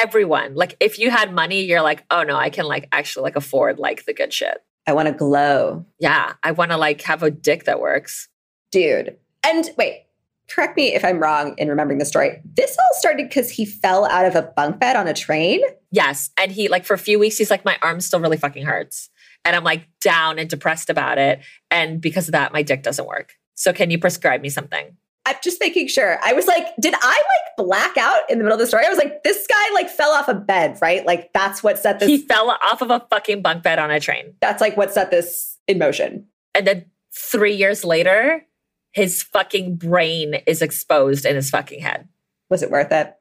everyone. Like if you had money, you're like, oh no, I can like actually like afford like the good shit. I want to glow. Yeah. I want to like have a dick that works. Dude. And wait, correct me if I'm wrong in remembering the story. This all started because he fell out of a bunk bed on a train. Yes. And he like for a few weeks, he's like, my arm still really fucking hurts. And I'm like down and depressed about it. And because of that, my dick doesn't work. So can you prescribe me something? I'm just making sure. I was like, did I like black out in the middle of the story? I was like, this guy like fell off a bed, right? Like that's what set this. He fell off of a fucking bunk bed on a train. That's like what set this in motion. And then three years later, his fucking brain is exposed in his fucking head. Was it worth it?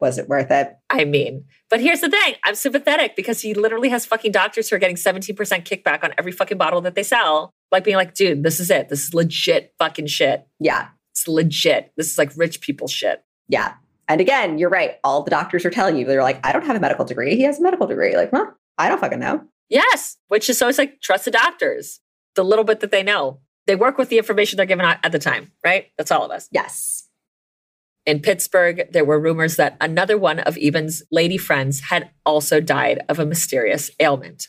Was it worth it? I mean, but here's the thing I'm sympathetic because he literally has fucking doctors who are getting 17% kickback on every fucking bottle that they sell. Like being like, dude, this is it. This is legit fucking shit. Yeah. It's legit. This is like rich people shit. Yeah. And again, you're right. All the doctors are telling you, they're like, I don't have a medical degree. He has a medical degree. Like, well, I don't fucking know. Yes. Which is so it's like trust the doctors, the little bit that they know. They work with the information they're given at the time, right? That's all of us. Yes. In Pittsburgh, there were rumors that another one of Eben's lady friends had also died of a mysterious ailment.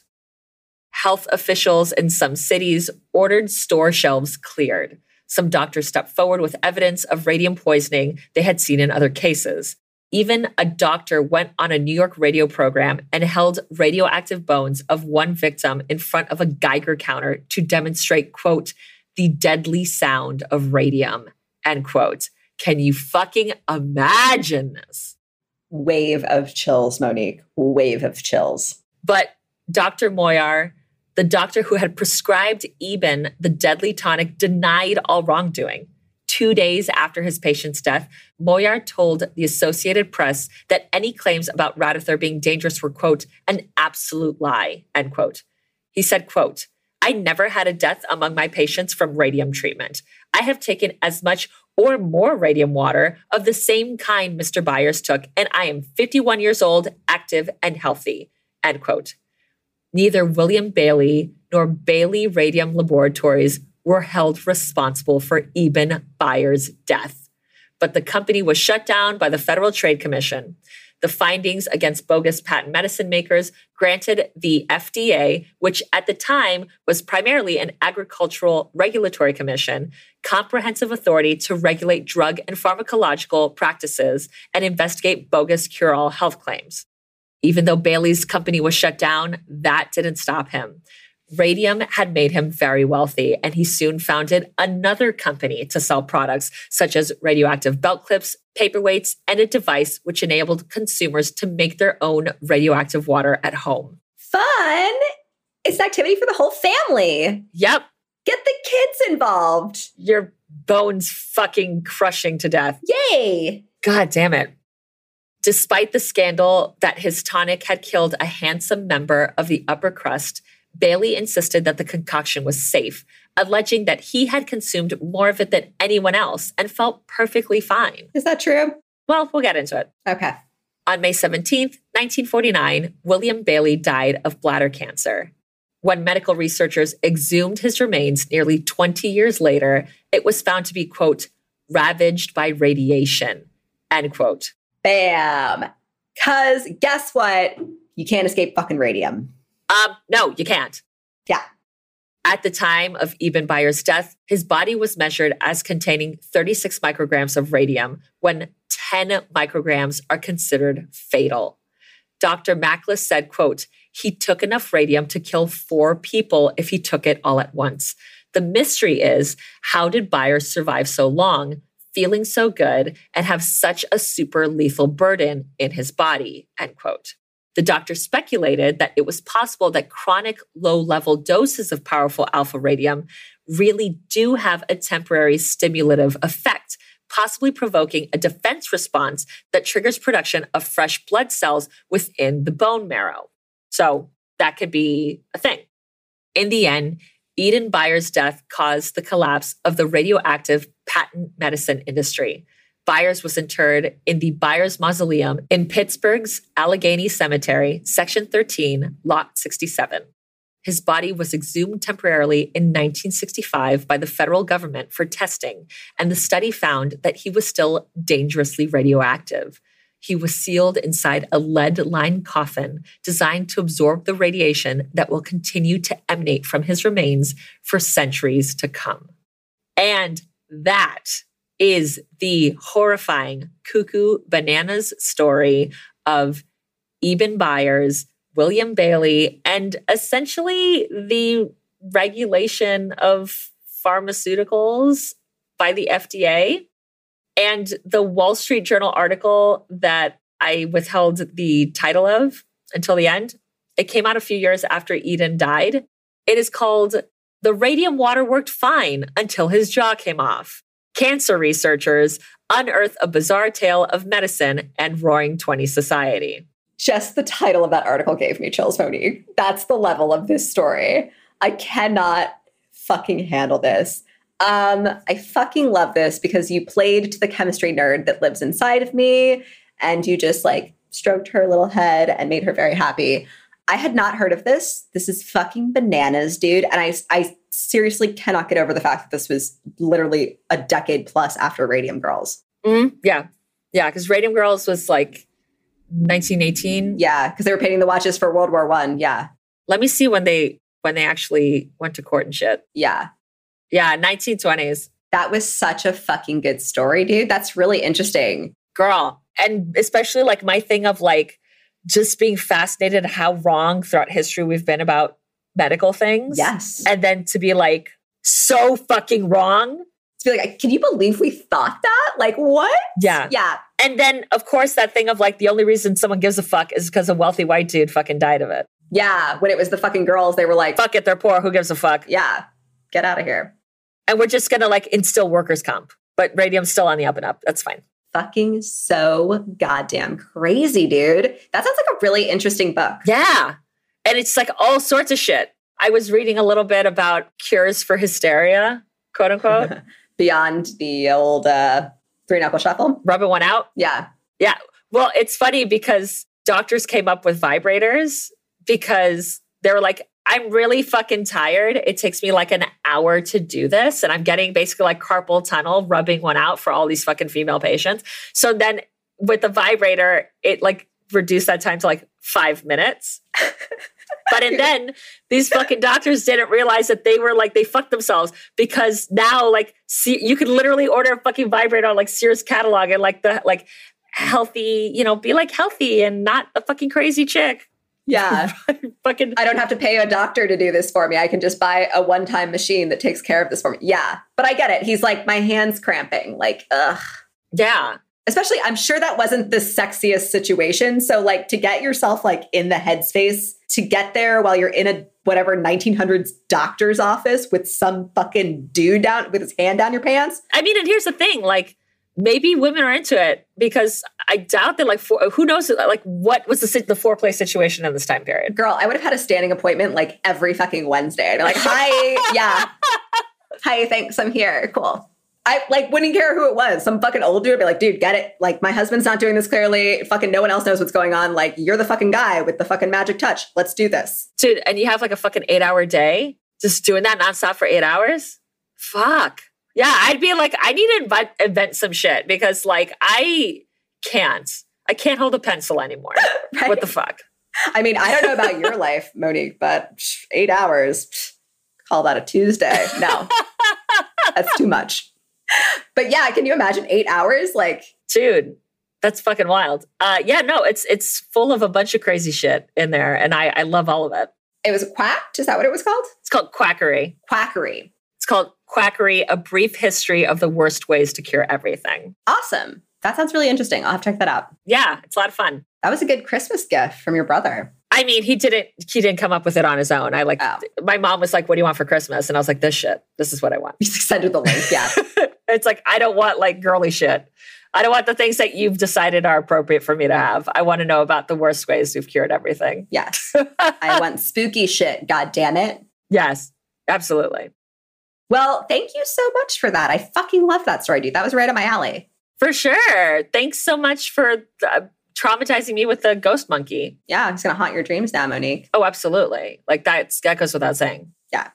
Health officials in some cities ordered store shelves cleared. Some doctors stepped forward with evidence of radium poisoning they had seen in other cases. Even a doctor went on a New York radio program and held radioactive bones of one victim in front of a Geiger counter to demonstrate, quote, the deadly sound of radium, end quote. Can you fucking imagine this? Wave of chills, Monique. Wave of chills. But Dr. Moyar the doctor who had prescribed Eben the deadly tonic denied all wrongdoing. Two days after his patient's death, Moyar told the Associated Press that any claims about Radithor being dangerous were, quote, an absolute lie, end quote. He said, quote, I never had a death among my patients from radium treatment. I have taken as much or more radium water of the same kind Mr. Byers took, and I am 51 years old, active, and healthy, end quote neither William Bailey nor Bailey Radium Laboratories were held responsible for Eben Byers' death. But the company was shut down by the Federal Trade Commission. The findings against bogus patent medicine makers granted the FDA, which at the time was primarily an agricultural regulatory commission, comprehensive authority to regulate drug and pharmacological practices and investigate bogus cure all health claims. Even though Bailey's company was shut down, that didn't stop him. Radium had made him very wealthy, and he soon founded another company to sell products such as radioactive belt clips, paperweights, and a device which enabled consumers to make their own radioactive water at home. Fun! It's an activity for the whole family. Yep. Get the kids involved. Your bones fucking crushing to death. Yay! God damn it. Despite the scandal that his tonic had killed a handsome member of the upper crust, Bailey insisted that the concoction was safe, alleging that he had consumed more of it than anyone else and felt perfectly fine. Is that true? Well, we'll get into it. Okay. On May 17th, 1949, William Bailey died of bladder cancer. When medical researchers exhumed his remains nearly 20 years later, it was found to be, quote, ravaged by radiation, end quote. Bam. Because guess what? You can't escape fucking radium. Um, no, you can't. Yeah. At the time of Eben Byers' death, his body was measured as containing 36 micrograms of radium when 10 micrograms are considered fatal. Dr. Macklis said, quote, he took enough radium to kill four people if he took it all at once. The mystery is how did Bayer survive so long, feeling so good, and have such a super lethal burden in his body? End quote. The doctor speculated that it was possible that chronic low level doses of powerful alpha radium really do have a temporary stimulative effect, possibly provoking a defense response that triggers production of fresh blood cells within the bone marrow. So that could be a thing. In the end, Eben Byers' death caused the collapse of the radioactive patent medicine industry. Byers was interred in the Byers Mausoleum in Pittsburgh's Allegheny Cemetery, Section 13, Lot 67. His body was exhumed temporarily in 1965 by the federal government for testing, and the study found that he was still dangerously radioactive. He was sealed inside a lead lined coffin designed to absorb the radiation that will continue to emanate from his remains for centuries to come. And that is the horrifying cuckoo bananas story of Eben Byers, William Bailey, and essentially the regulation of pharmaceuticals by the FDA. And the Wall Street Journal article that I withheld the title of until the end, it came out a few years after Eben died. It is called The Radium Water Worked Fine Until His Jaw Came Off cancer researchers unearth a bizarre tale of medicine and roaring 20 society. Just the title of that article gave me chills, Monique. That's the level of this story. I cannot fucking handle this. Um, I fucking love this because you played to the chemistry nerd that lives inside of me and you just like stroked her little head and made her very happy. I had not heard of this. This is fucking bananas, dude. And I, I seriously cannot get over the fact that this was literally a decade plus after Radium Girls. Mm, yeah. Yeah. Because Radium Girls was like 1918. Yeah. Because they were painting the watches for World War One. Yeah. Let me see when they when they actually went to court and shit. Yeah. Yeah. 1920s. That was such a fucking good story, dude. That's really interesting. Girl. And especially like my thing of like, just being fascinated how wrong throughout history we've been about medical things. Yes. And then to be like, so fucking wrong. To be like, can you believe we thought that? Like, what? Yeah. Yeah. And then, of course, that thing of like, the only reason someone gives a fuck is because a wealthy white dude fucking died of it. Yeah. When it was the fucking girls, they were like, fuck it, they're poor. Who gives a fuck? Yeah. Get out of here. And we're just going to like instill workers' comp, but radium's still on the up and up. That's fine fucking so goddamn crazy, dude. That sounds like a really interesting book. Yeah. And it's like all sorts of shit. I was reading a little bit about cures for hysteria, quote unquote. (laughs) Beyond the old uh, three knuckle shuffle. Rubbing one out. Yeah. Yeah. Well, it's funny because doctors came up with vibrators because they were like, I'm really fucking tired. It takes me like an hour to do this. And I'm getting basically like carpal tunnel, rubbing one out for all these fucking female patients. So then with the vibrator, it like reduced that time to like five minutes. (laughs) But and then these fucking doctors didn't realize that they were like they fucked themselves because now like see you could literally order a fucking vibrator on like Sears catalog and like the like healthy, you know, be like healthy and not a fucking crazy chick. Yeah. (laughs) fucking I don't have to pay a doctor to do this for me. I can just buy a one time machine that takes care of this for me. Yeah. But I get it. He's like, my hand's cramping. Like, ugh. yeah. Especially, I'm sure that wasn't the sexiest situation. So, like, to get yourself like in the headspace to get there while you're in a whatever 1900s doctor's office with some fucking dude down with his hand down your pants. I mean, and here's the thing, like maybe women are into it because I doubt that like for, who knows like what was the the foreplay situation in this time period. Girl, I would have had a standing appointment like every fucking Wednesday. I'd be like, "Hi, yeah, (laughs) hi, thanks, I'm here, cool." I like wouldn't care who it was. Some fucking old dude would be like, dude, get it. Like, my husband's not doing this clearly. Fucking no one else knows what's going on. Like, you're the fucking guy with the fucking magic touch. Let's do this. Dude, and you have like a fucking eight hour day just doing that nonstop for eight hours? Fuck. Yeah, I'd be like, I need to invent, invent some shit because like I can't. I can't hold a pencil anymore. (laughs) right? What the fuck? I mean, I don't know about your life, Monique, but eight hours, call that a Tuesday. No, (laughs) that's too much. But yeah, can you imagine eight hours? Like, dude, that's fucking wild. Uh, yeah, no, it's it's full of a bunch of crazy shit in there, and I I love all of it. It was quacked. Is that what it was called? It's called quackery. Quackery. It's called quackery: a brief history of the worst ways to cure everything. Awesome. That sounds really interesting. I'll have to check that out. Yeah, it's a lot of fun. That was a good Christmas gift from your brother. I mean, he didn't he didn't come up with it on his own. I like oh. my mom was like, "What do you want for Christmas?" And I was like, "This shit. This is what I want." You sent her the link. Yeah. (laughs) it's like I don't want like girly shit. I don't want the things that you've decided are appropriate for me to have. I want to know about the worst ways you've cured everything. Yes. (laughs) I want spooky shit. God damn it. Yes, absolutely. Well, thank you so much for that. I fucking love that story, dude. That was right up my alley. For sure. Thanks so much for uh, traumatizing me with the ghost monkey. Yeah, it's going to haunt your dreams now, Monique. Oh, absolutely. Like that's, that goes without saying. Yeah.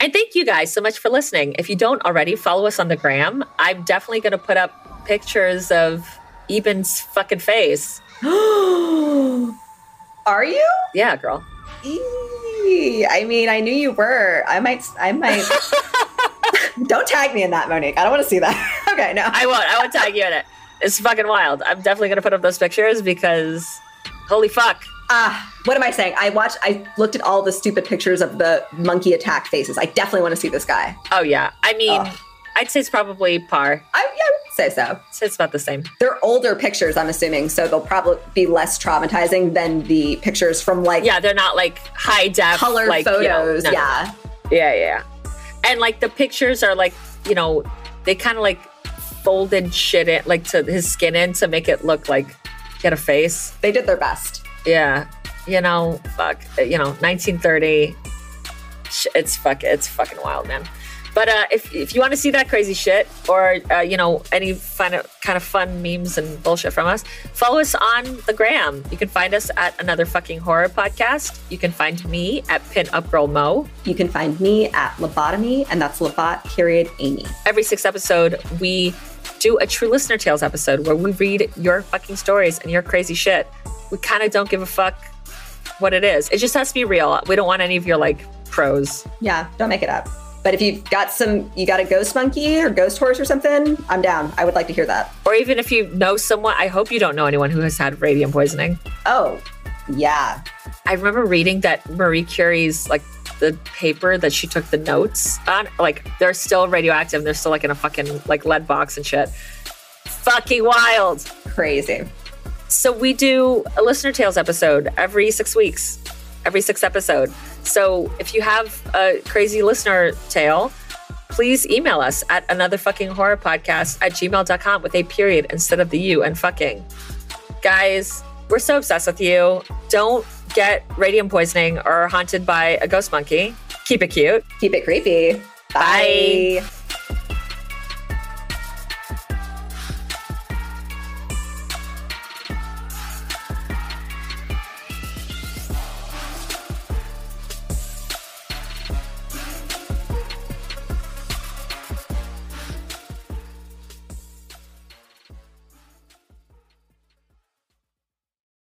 And thank you guys so much for listening. If you don't already, follow us on the gram. I'm definitely going to put up pictures of Eben's fucking face. (gasps) Are you? Yeah, girl. I mean, I knew you were. I might, I might. (laughs) don't tag me in that, Monique. I don't want to see that. (laughs) okay, no. I won't. I won't tag you in it. It's fucking wild. I'm definitely going to put up those pictures because holy fuck. Ah, uh, what am I saying? I watched, I looked at all the stupid pictures of the monkey attack faces. I definitely want to see this guy. Oh, yeah. I mean, oh. I'd say it's probably par. I, yeah, say so. So it's about the same. They're older pictures, I'm assuming, so they'll probably be less traumatizing than the pictures from like. Yeah, they're not like high def color like, photos. You know, no, yeah. Yeah, yeah. And like the pictures are like, you know, they kind of like folded shit in, like to his skin in to make it look like he had a face. They did their best. Yeah. You know, fuck. You know, 1930. It's fuck. It's fucking wild, man. But uh, if, if you want to see that crazy shit or, uh, you know, any fun, kind of fun memes and bullshit from us, follow us on the gram. You can find us at Another Fucking Horror Podcast. You can find me at Pin Up Girl Mo. You can find me at Lobotomy, and that's Lobot period Amy. Every sixth episode, we do a True Listener Tales episode where we read your fucking stories and your crazy shit. We kind of don't give a fuck what it is. It just has to be real. We don't want any of your like pros. Yeah, don't make it up. But if you've got some, you got a ghost monkey or ghost horse or something, I'm down. I would like to hear that. Or even if you know someone, I hope you don't know anyone who has had radium poisoning. Oh, yeah. I remember reading that Marie Curie's like the paper that she took the notes on, like they're still radioactive. They're still like in a fucking like lead box and shit. Fucking wild. Crazy. So we do a listener tales episode every six weeks, every six episode. So if you have a crazy listener tale, please email us at another fucking horror podcast at gmail.com with a period instead of the U and fucking. Guys, we're so obsessed with you. Don't get radium poisoning or haunted by a ghost monkey. Keep it cute. Keep it creepy. Bye. Bye.